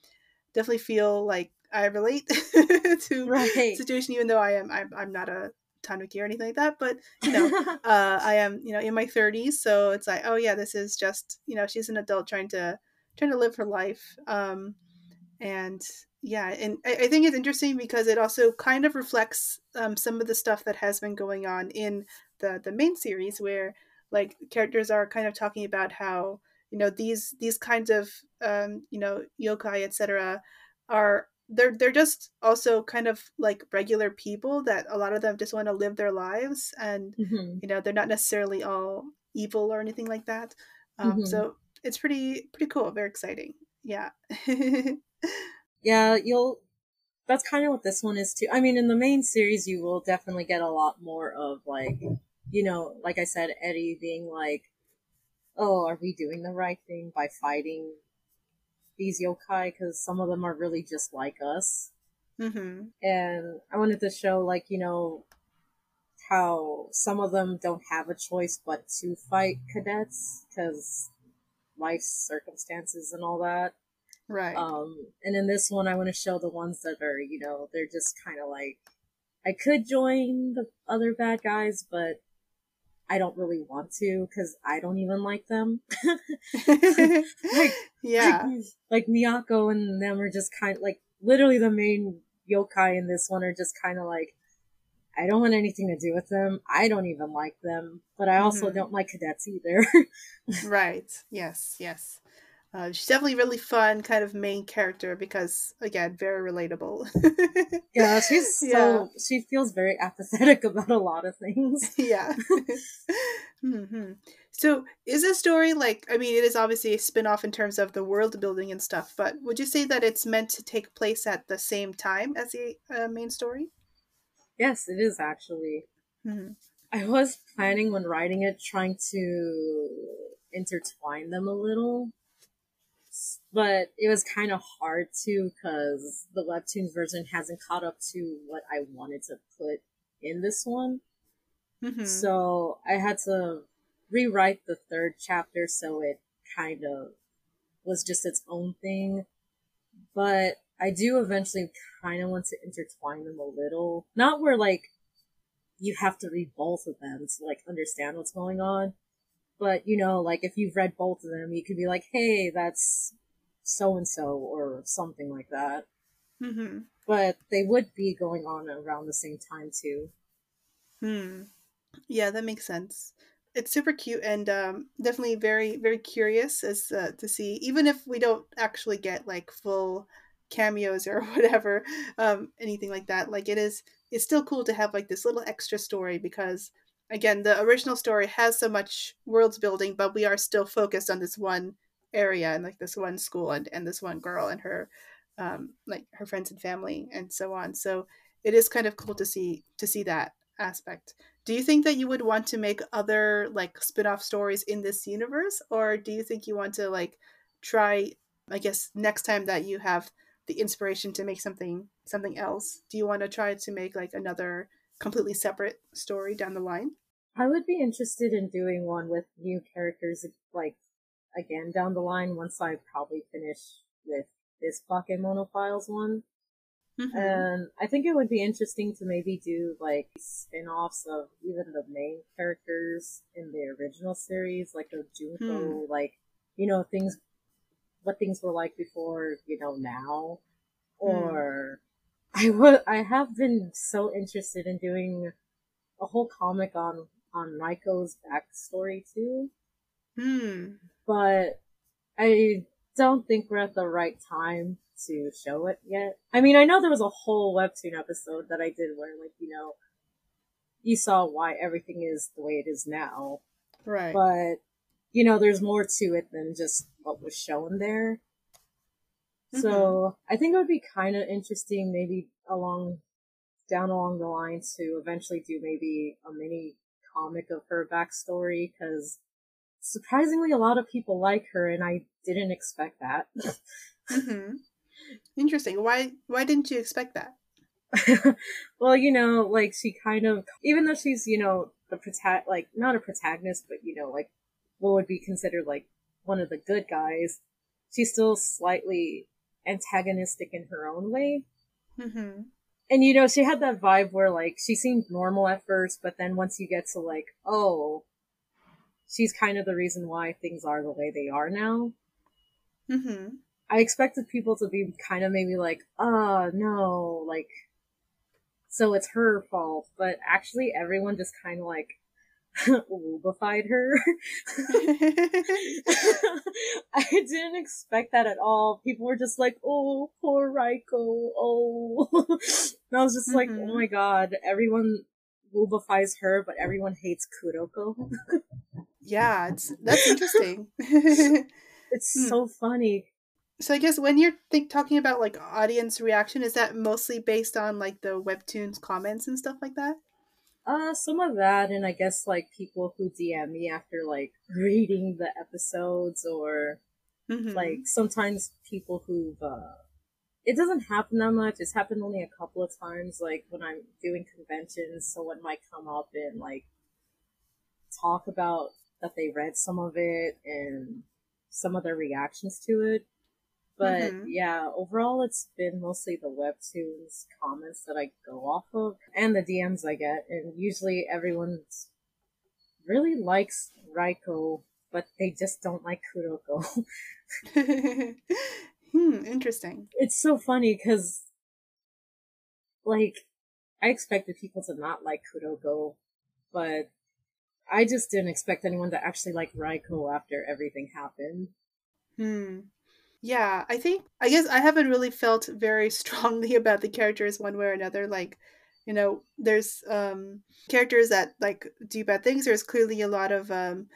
definitely feel like I relate to Right. situation even though I am I'm, I'm not a tanuki or anything like that, but you know, uh, I am you know in my 30s, so it's like, oh yeah, this is just you know, she's an adult trying to trying to live her life. Um, and yeah, and I, I think it's interesting because it also kind of reflects um, some of the stuff that has been going on in the the main series, where like characters are kind of talking about how you know these these kinds of um, you know yokai etc are they're they're just also kind of like regular people that a lot of them just want to live their lives and mm-hmm. you know they're not necessarily all evil or anything like that um, mm-hmm. so it's pretty pretty cool very exciting yeah yeah you'll that's kind of what this one is too i mean in the main series you will definitely get a lot more of like you know like i said Eri being like oh are we doing the right thing by fighting these yokai because some of them are really just like us. Mm-hmm. And I wanted to show, like, you know, how some of them don't have a choice but to fight cadets because life circumstances and all that. Right. Um, and in this one, I want to show the ones that are, you know, they're just kind of like, I could join the other bad guys, but I don't really want to because I don't even like them. like, yeah. Like, like, Miyako and them are just kind of like literally the main yokai in this one are just kind of like, I don't want anything to do with them. I don't even like them, but I also mm-hmm. don't like cadets either. right. Yes. Yes. Uh, she's definitely really fun, kind of main character because again, very relatable. yeah, she's yeah. so she feels very apathetic about a lot of things. yeah. mm-hmm. So, is this story like? I mean, it is obviously a spin-off in terms of the world building and stuff, but would you say that it's meant to take place at the same time as the uh, main story? Yes, it is actually. Mm-hmm. I was planning when writing it, trying to intertwine them a little but it was kind of hard to because the webtoons version hasn't caught up to what I wanted to put in this one. Mm-hmm. So I had to rewrite the third chapter so it kind of was just its own thing. But I do eventually kind of want to intertwine them a little. Not where like you have to read both of them to like understand what's going on. But you know, like if you've read both of them, you could be like, "Hey, that's so and so," or something like that. Mm-hmm. But they would be going on around the same time too. Hmm. Yeah, that makes sense. It's super cute and um, definitely very very curious as uh, to see. Even if we don't actually get like full cameos or whatever, um, anything like that. Like it is, it's still cool to have like this little extra story because again, the original story has so much worlds building, but we are still focused on this one area and like this one school and, and this one girl and her um, like her friends and family and so on. So it is kind of cool to see to see that aspect. Do you think that you would want to make other like spin-off stories in this universe or do you think you want to like try I guess next time that you have the inspiration to make something something else, do you want to try to make like another completely separate story down the line? I would be interested in doing one with new characters, like again down the line once I probably finish with this Bakemono Files one. Mm-hmm. And I think it would be interesting to maybe do like spin-offs of even the main characters in the original series, like a Junko, hmm. like you know things, what things were like before, you know now, hmm. or I would I have been so interested in doing a whole comic on on Raiko's backstory too. Hmm. But I don't think we're at the right time to show it yet. I mean, I know there was a whole webtoon episode that I did where, like, you know, you saw why everything is the way it is now. Right. But, you know, there's more to it than just what was shown there. Mm-hmm. So I think it would be kind of interesting, maybe along down along the line, to eventually do maybe a mini comic of her backstory because surprisingly a lot of people like her and I didn't expect that. mm-hmm. Interesting. Why why didn't you expect that? well, you know, like she kind of even though she's, you know, the prota- like not a protagonist, but you know, like what would be considered like one of the good guys, she's still slightly antagonistic in her own way. Mm-hmm. and you know, she had that vibe where like she seemed normal at first, but then once you get to like, oh, she's kind of the reason why things are the way they are now. Mm-hmm. I expected people to be kind of maybe like, oh no, like, so it's her fault, but actually everyone just kind of like lubified her. I didn't expect that at all. People were just like, oh, poor Raiko, oh. and I was just like, Mhm. oh my god, everyone lubifies her, but everyone hates Kuroko. yeah, it's that's interesting. it's Hmm. so funny. so I guess when you're think talking about like audience reaction, is that mostly based on like the webtoons comments and stuff like that? Uh, some of that, and I guess like people who DM me after like reading the episodes, or Mhm. like sometimes people who've. Uh, it doesn't happen that much. It's happened only a couple of times, like when I'm doing conventions. Someone might come up and like talk about that they read some of it and some of their reactions to it. But Mhm. yeah, overall, it's been mostly the webtoons comments that I go off of and the DMs I get. And usually everyone really likes Raiko, but they just don't like Kuroko. hmm, interesting. it's so funny because, like, I expected people to not like Kuroko, but I just didn't expect anyone to actually like Raiko after everything happened. Hmm. Yeah, I think I guess I haven't really felt very strongly about the characters one way or another. Like, you know, there's um characters that like do bad things. There's clearly a lot of um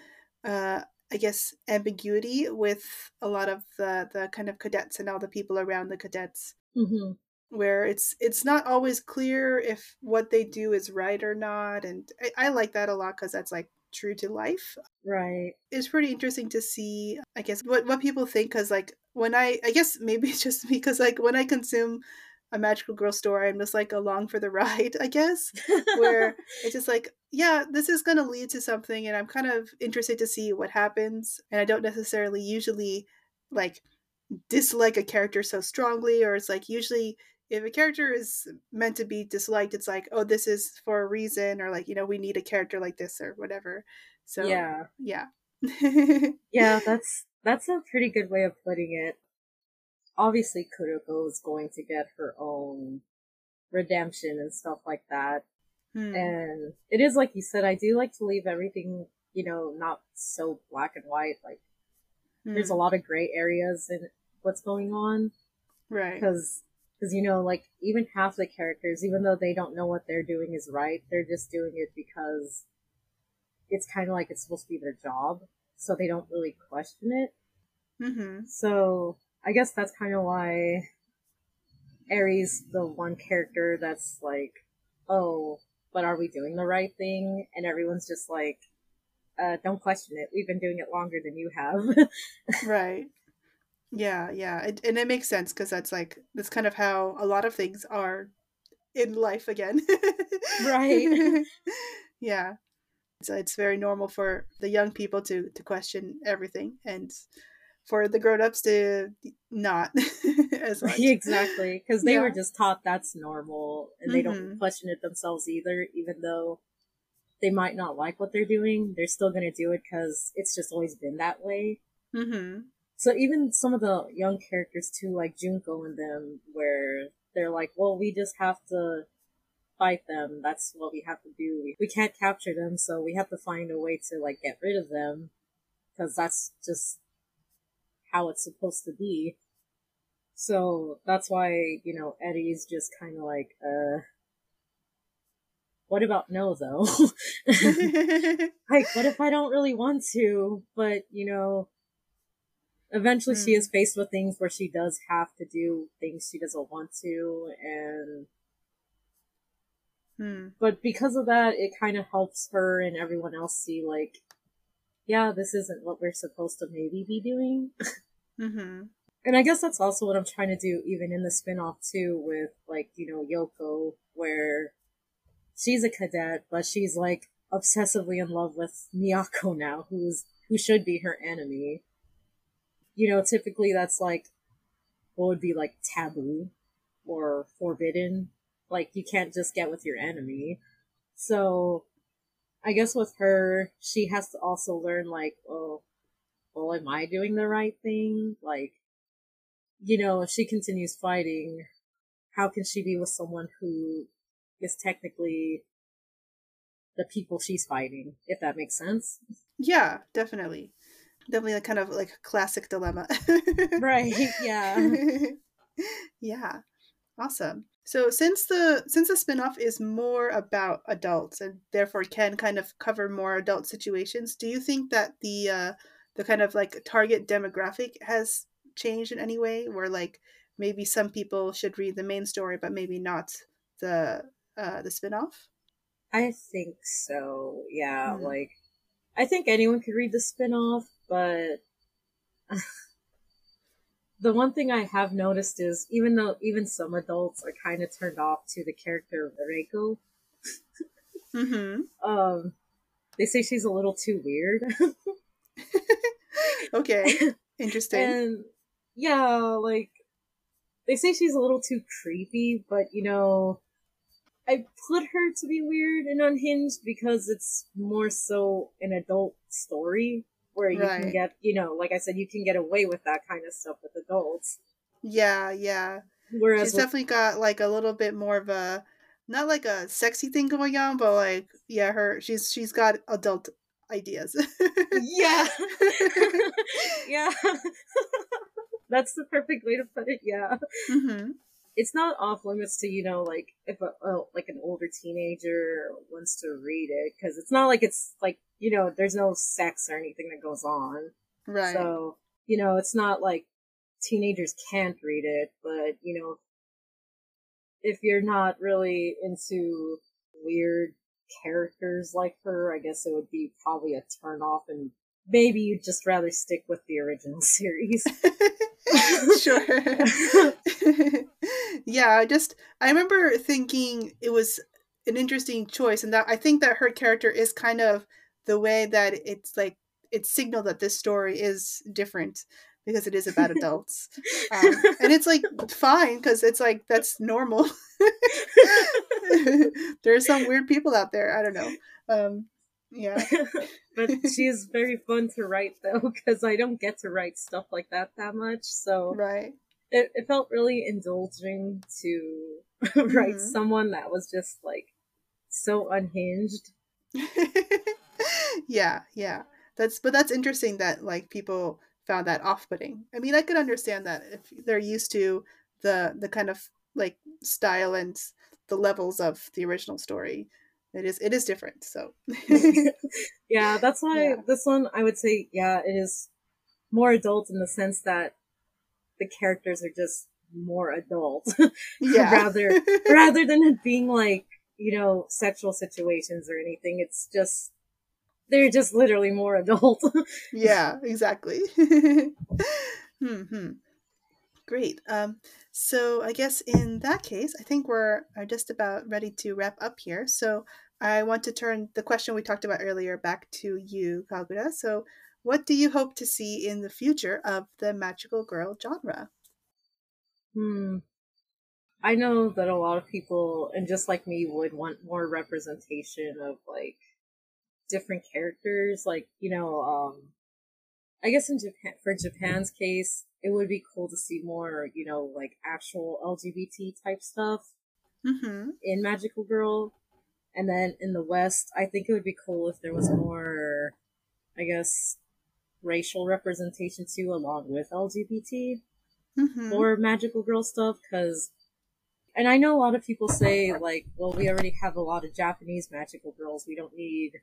uh I guess ambiguity with a lot of the the kind of cadets and all the people around the cadets Mm-hmm. where it's it's not always clear if what they do is right or not and I, I like that a lot because that's like true to life Right. it's pretty interesting to see i guess what, what people think because like when i i guess maybe it's just because like when i consume a magical girl story i'm just like along for the ride i guess where it's just like yeah this is going to lead to something and i'm kind of interested to see what happens and i don't necessarily usually like dislike a character so strongly or it's like usually if a character is meant to be disliked it's like oh this is for a reason or like you know we need a character like this or whatever so yeah. yeah Yeah, that's that's a pretty good way of putting it. Obviously, Kuroko is going to get her own redemption and stuff like that. Hmm. And it is like you said, I do like to leave everything, you know, not so black and white. Like, there's a Hmm. lot of gray areas in what's going on. right Because, because, you know, like, even half the characters, even though they don't know what they're doing is right, they're just doing it because it's kind of like it's supposed to be their job. So they don't really question it. hmm So I guess that's kind of why Eri's, the one character that's like, oh, but are we doing the right thing? And everyone's just like, uh, don't question it. We've been doing it longer than you have. right yeah yeah it, and it makes sense because that's like that's kind of how a lot of things are in life again Right. yeah so it's very normal for the young people to to question everything and for the grown-ups to not as much exactly. Because they were just taught that's normal and they don't Mhm. question it themselves either, even though they might not like what they're doing. They're still going to do it because it's just always been that way. hmm So even some of the young characters too, like Junko and them, where they're like, well, we just have to fight them. That's what we have to do. We can't capture them, so we have to find a way to like get rid of them. Cause that's just how it's supposed to be. So that's why, you know, Eri's just kind of like, uh, what about no though? like, what if I don't really want to? But, you know, eventually she Hmm. is faced with things where she does have to do things she doesn't want to, and, Hmm. but because of that, it kind of helps her and everyone else see, like, yeah, this isn't what we're supposed to maybe be doing. Mhm. And I guess that's also what I'm trying to do, even in the spin-off too, with like, you know, Yoko, where she's a cadet, but she's like obsessively in love with Miyako now, who's, who should be her enemy. You know, typically that's like, what would be like taboo or forbidden. Like you can't just get with your enemy. So I guess with her, she has to also learn like, oh, well, am I doing the right thing? Like, you know, if she continues fighting, how can she be with someone who is technically the people she's fighting, if that makes sense? Yeah, definitely. Definitely a kind of like classic dilemma. right, yeah. yeah. Awesome. So since the since the spinoff is more about adults and therefore can kind of cover more adult situations, do you think that the uh the kind of like target demographic has changed in any way where like maybe some people should read the main story but maybe not the uh the spinoff? I think so. Yeah, hmm. like I think anyone could read the spinoff, but the one thing I have noticed is even though even some adults are kind of turned off to the character of Reiko, mm-hmm. um, they say she's a little too weird. okay, interesting. and yeah, like they say she's a little too creepy, but you know, I put her to be weird and unhinged because it's more so an adult story where you right. can get, you know, like I said, you can get away with that kind of stuff with adults. Yeah, yeah. Whereas she's with... definitely got like a little bit more of a not like a sexy thing going on, but like yeah, her she's she's got adult ideas. yeah. yeah. That's the perfect way to put it. Yeah. Mm-hmm it's not off limits to you know like if a, a like an older teenager wants to read it because it's not like it's like you know there's no sex or anything that goes on. Right. So you know it's not like teenagers can't read it but you know if you're not really into weird characters like her i guess it would be probably a turn off and maybe you'd just rather stick with the original series sure. yeah, I just I remember thinking it was an interesting choice, and that I think that her character is kind of the way that it's like it's signaled that this story is different because it is about adults, um, and it's like fine because it's like that's normal. There's some weird people out there. I don't know. Um, yeah. but she's very fun to write though, because I don't get to write stuff like that that much. So right, it, it felt really indulging to write mm-hmm. someone that was just like so unhinged. yeah, yeah. That's but that's interesting that like people found that off-putting. I mean, I could understand that if they're used to the the kind of like style and the levels of the original story it is it is different so. Yeah that's why yeah. this one i would say yeah it is more adult in the sense that the characters are just more adult. Yeah. Rather rather than it being like you know sexual situations or anything it's just they're just literally more adult. Yeah exactly. Hmm great um so I guess in that case, I think we're are just about ready to wrap up here. So I want to turn the question we talked about earlier back to you, Kagura. So what do you hope to see in the future of the magical girl genre? Hmm. I know that a lot of people, and just like me, would want more representation of like different characters. Like, you know, um, I guess in Japan, for Japan's case, it would be cool to see more, you know, like actual LGBT type stuff mm-hmm. in Magical Girl. And then in the West, I think it would be cool if there was more, I guess, racial representation too, along with LGBT mm-hmm. for Magical Girl stuff. Because, and I know a lot of people say, like, well, we already have a lot of Japanese Magical Girls. We don't need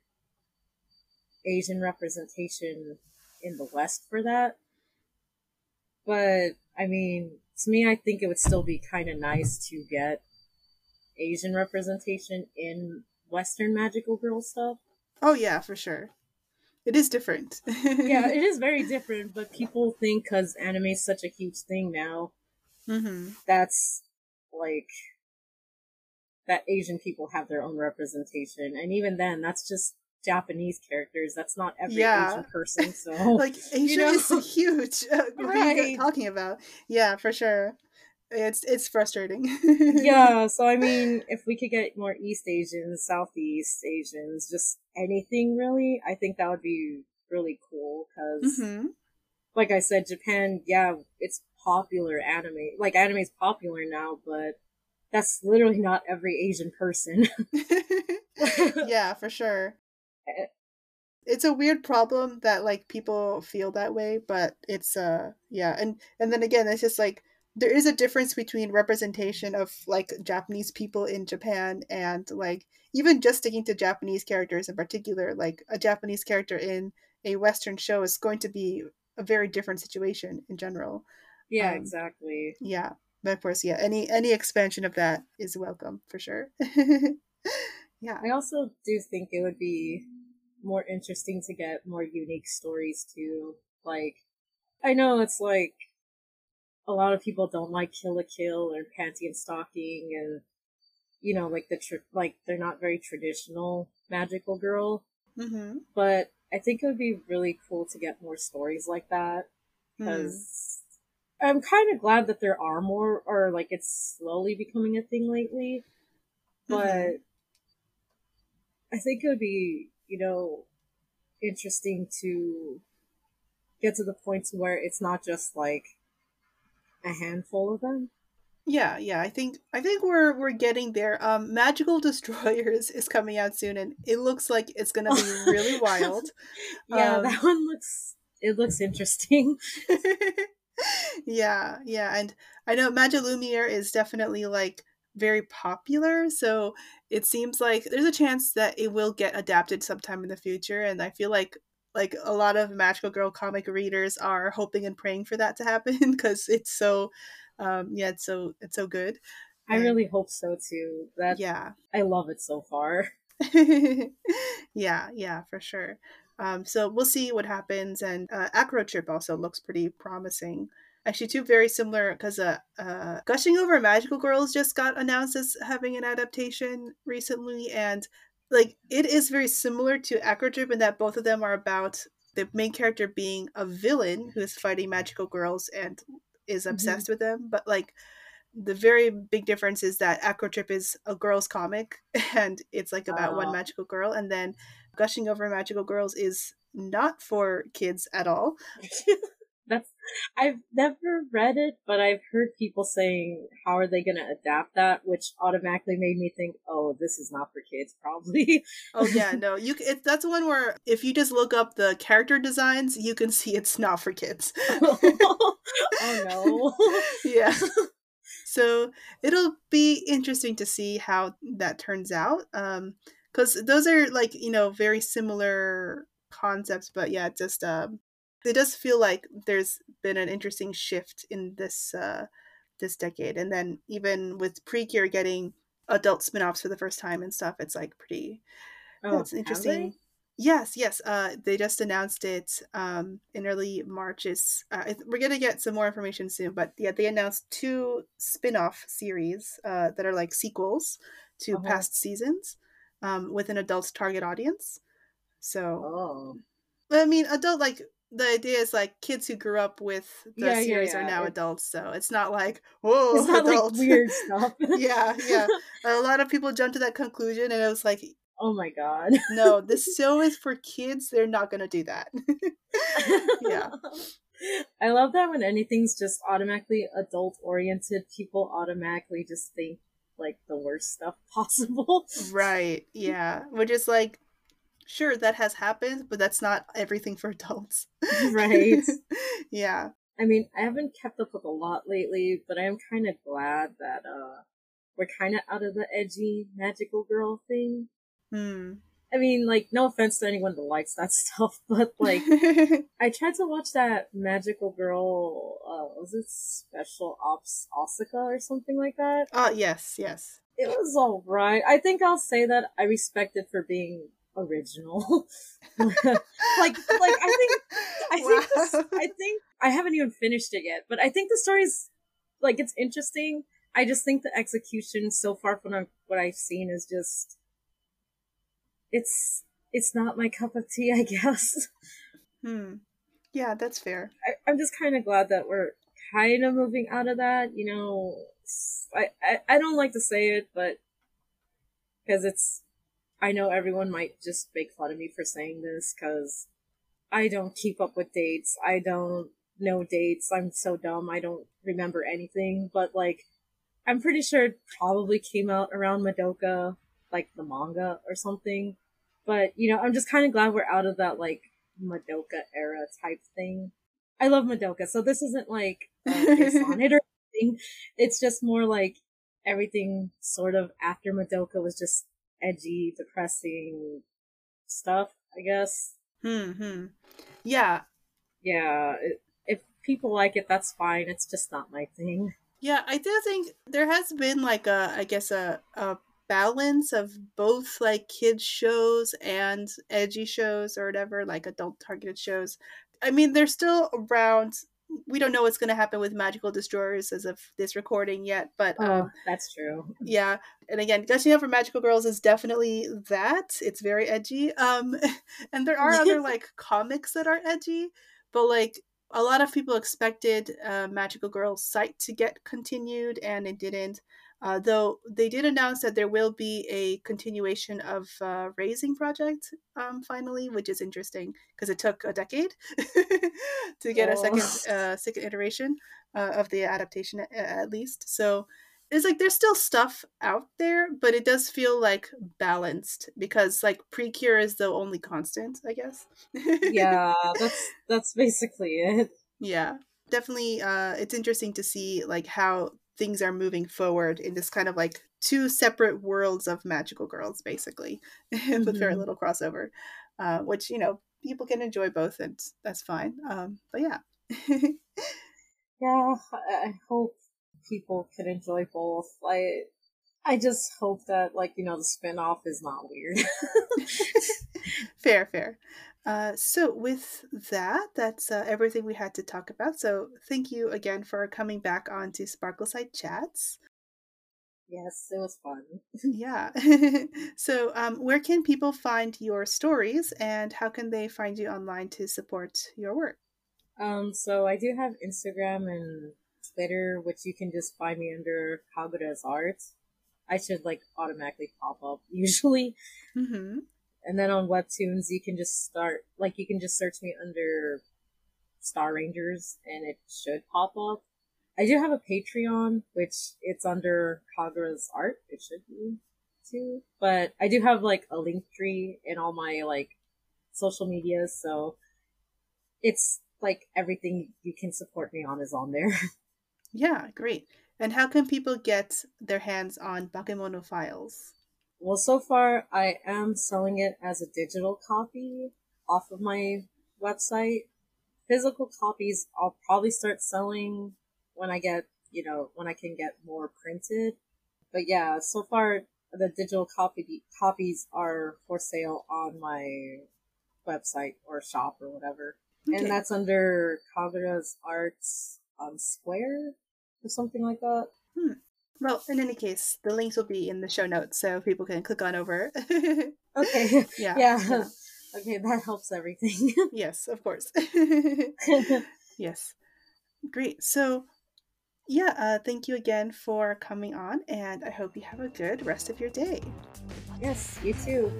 Asian representation in the West for that. But I mean, to me, I think it would still be kind of nice to get Asian representation in Western magical girl stuff. Oh yeah, for sure. It is different. yeah, it is very different. But people think because anime is such a huge thing now, mm-hmm. that's like that Asian people have their own representation, and even then, that's just Japanese characters. That's not every yeah. Asian person. So like Asia you know? is huge. Uh, right. talking about? Yeah, for sure. it's it's frustrating. yeah, so I mean, if we could get more East Asians, Southeast Asians, just anything really, I think that would be really cool because, mm-hmm. like I said, Japan, yeah, it's popular anime. Like anime is popular now, but that's literally not every Asian person. yeah, for sure. It's a weird problem that like people feel that way, but it's uh yeah, and and then again, it's just like there is a difference between representation of like Japanese people in Japan and like even just sticking to Japanese characters in particular, like a Japanese character in a Western show is going to be a very different situation in general. Yeah, um, exactly. Yeah, but of course, yeah, any any expansion of that is welcome for sure. yeah, I also do think it would be more interesting to get more unique stories too. Like, I know it's like a lot of people don't like Kill La Kill or Panty and Stocking, and you know, like the tr- like they're not very traditional magical girl. Mm-hmm. But I think it would be really cool to get more stories like that because mm. I'm kind of glad that there are more, or like it's slowly becoming a thing lately. But mm-hmm. I think it would be, you know, interesting to get to the point where it's not just like a handful of them. Yeah, yeah, I think I think we're we're getting there. Um, Magical Destroyers is coming out soon, and it looks like it's gonna be really wild. Yeah, um, that one looks it looks interesting. yeah, yeah, and I know Lumiere is definitely like very popular, so it seems like there's a chance that it will get adapted sometime in the future, and I feel like like a lot of magical girl comic readers are hoping and praying for that to happen because it's so um yeah it's so it's so good i and, really hope so too that yeah. I love it so far. Yeah yeah for sure um so we'll see what happens and uh Acro Trip also looks pretty promising actually two very similar because uh, uh, gushing over magical girls just got announced as having an adaptation recently and like it is very similar to Acro Trip in that both of them are about the main character being a villain who is fighting magical girls and is mm-hmm. obsessed mm-hmm. with them. But like the very big difference is that Acro Trip is a girls comic and it's like about one magical girl, and then Gushing Over Magical Girls is not for kids at all. I've never read it, but I've heard people saying how are they going to adapt that, which automatically made me think, oh, this is not for kids, probably. oh yeah, no, you. It, that's one where if you just look up the character designs, you can see it's not for kids. oh no. yeah. So it'll be interesting to see how that turns out. Um, because those are like you know very similar concepts, but yeah, just um it does feel like there's been an interesting shift in this uh, this decade, and then even with Precure getting adult spin-offs for the first time and stuff, it's like pretty. Oh, that's interesting. Yes, yes. Uh, they just announced it um, in early March. Is uh, we're gonna get some more information soon, but yeah, they announced two spin-off series uh, that are like sequels to uh-huh. past seasons um, with an adult target audience. So, oh. I mean, adult like the idea is like kids who grew up with the yeah, series yeah, yeah. are now adults, so it's not like whoa, it's not adults. like weird stuff. yeah, yeah. A lot of people jumped to that conclusion, and it was like, oh my god, no, this show is for kids. They're not gonna do that. yeah. I love that when anything's just automatically adult oriented, people automatically just think like the worst stuff possible. Right. Yeah. Which is like sure that has happened, but that's not everything for adults. Right. yeah. I mean, I haven't kept up with a lot lately, but I am kind of glad that uh we're kind of out of the edgy magical girl thing. Hmm. I mean, like, no offense to anyone that likes that stuff, but like, I tried to watch that magical girl. Uh, was it Special Ops Asuka or something like that? Uh, yes, yes. It was alright. I think I'll say that I respect it for being original. like, like I think, I wow. think, this, I think I haven't even finished it yet, but I think the story's like it's interesting. I just think the execution so far from what I've seen is just, it's it's not my cup of tea, I guess. Hmm. Yeah, that's fair. I, I'm just kind of glad that we're kind of moving out of that. You know, I, I, I don't like to say it, but because it's, I know everyone might just make fun of me for saying this because I don't keep up with dates. I don't know dates. I'm so dumb. I don't remember anything. But like, I'm pretty sure it probably came out around Madoka, like the manga or something. But you know, I'm just kind of glad we're out of that like Madoka era type thing. I love Madoka, so this isn't like uh, on it or anything. It's just more like everything sort of after Madoka was just edgy, depressing stuff, I guess. Hmm. Yeah. Yeah. It, if people like it, that's fine. It's just not my thing. Yeah, I do think there has been like a, I guess a a balance of both like kids shows and edgy shows or whatever, like adult targeted shows. I mean, they're still around. We don't know what's going to happen with Magical Destroyers as of this recording yet, but oh, um, that's true. Yeah, and again, Gushing for Magical Girls is definitely that. It's very edgy. Um, and there are other like comics that are edgy, but like a lot of people expected uh, Magical Girls site to get continued, and it didn't. Uh, though they did announce that there will be a continuation of uh, Raising Project um, finally, which is interesting because it took a decade to get oh. a second uh, second iteration uh, of the adaptation at, at least. So it's like there's still stuff out there, but it does feel like balanced because like Precure is the only constant, I guess. yeah, that's that's basically it. Yeah. Definitely uh it's interesting to see like how things are moving forward in this kind of like two separate worlds of magical girls basically mm-hmm. with very mm-hmm. little crossover. Uh which, you know, people can enjoy both and that's fine. Um but yeah. yeah, I hope people can enjoy both. I I just hope that like you know the spinoff is not weird. fair, fair. Uh, so with that, that's uh, everything we had to talk about. So thank you again for coming back on to Sparkleside Chats. Yes, it was fun. yeah. so, um, where can people find your stories, and how can they find you online to support your work? Um, so I do have Instagram and Twitter, which you can just find me under Kagura's Art. I should like automatically pop up usually. Mm-hmm. And then on Webtoons, you can just start, like, you can just search me under Star Rangers and it should pop up. I do have a Patreon, which it's under Kagura's Art. It should be too. But I do have like a link tree in all my like social media. so it's like everything you can support me on is on there. Yeah, great. And how can people get their hands on Bakemono files? Well, so far I am selling it as a digital copy off of my website. Physical copies I'll probably start selling when I get, you know, when I can get more printed. But yeah, so far the digital copy copies are for sale on my website or shop or whatever. Okay. And that's under Kagura's Arts on Square or something like that. Hmm. Well, in any case, the links will be in the show notes so people can click on over. okay. Yeah. yeah. yeah. Okay, that helps everything. yes, of course. yes. Great. So, yeah, uh, thank you again for coming on, and I hope you have a good rest of your day. Yes, you too.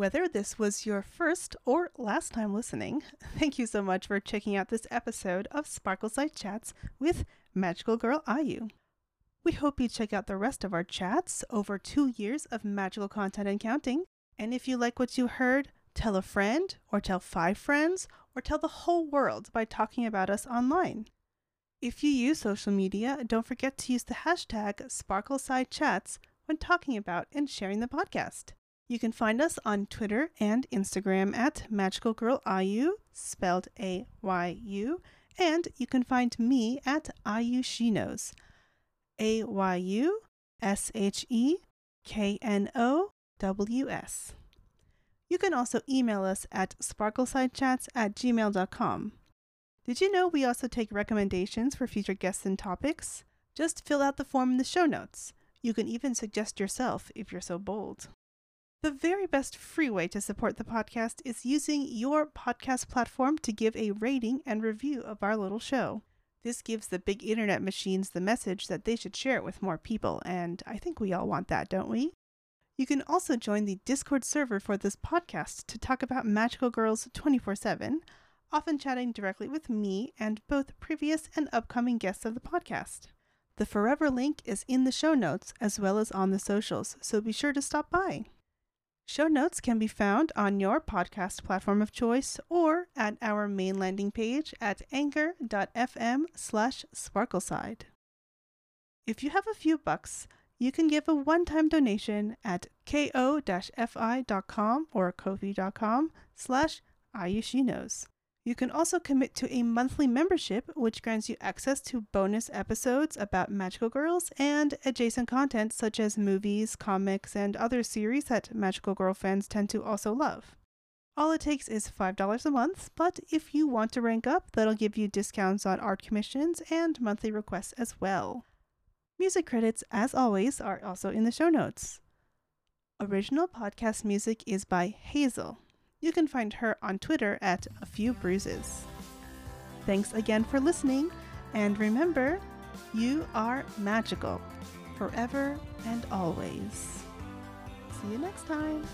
Whether this was your first or last time listening, thank you so much for checking out this episode of Sparkleside Chats with Magical Girl Ayu. We hope you check out the rest of our chats, over two years of magical content and counting. And if you like what you heard, tell a friend, or tell five friends, or tell the whole world by talking about us online. If you use social media, don't forget to use the hashtag SparkleSideChats when talking about and sharing the podcast. You can find us on Twitter and Instagram at Magical Girl Ayu, spelled A Y U, and you can find me at Ayu She Knows, A Y U S H E K N O W S. You can also email us at sparklesidechats at gmail.com. Did you know we also take recommendations for future guests and topics? Just fill out the form in the show notes. You can even suggest yourself if you're so bold. The very best free way to support the podcast is using your podcast platform to give a rating and review of our little show. This gives the big internet machines the message that they should share it with more people, and I think we all want that, don't we? You can also join the Discord server for this podcast to talk about Magical Girls 24 7, often chatting directly with me and both previous and upcoming guests of the podcast. The Forever link is in the show notes as well as on the socials, so be sure to stop by. Show notes can be found on your podcast platform of choice or at our main landing page at anchor.fm slash sparkleside. If you have a few bucks, you can give a one-time donation at ko-fi.com or kofi.com slash ayusheknows. You can also commit to a monthly membership, which grants you access to bonus episodes about Magical Girls and adjacent content such as movies, comics, and other series that Magical Girl fans tend to also love. All it takes is $5 a month, but if you want to rank up, that'll give you discounts on art commissions and monthly requests as well. Music credits, as always, are also in the show notes. Original podcast music is by Hazel. You can find her on Twitter at A Few Bruises. Thanks again for listening, and remember, you are magical forever and always. See you next time.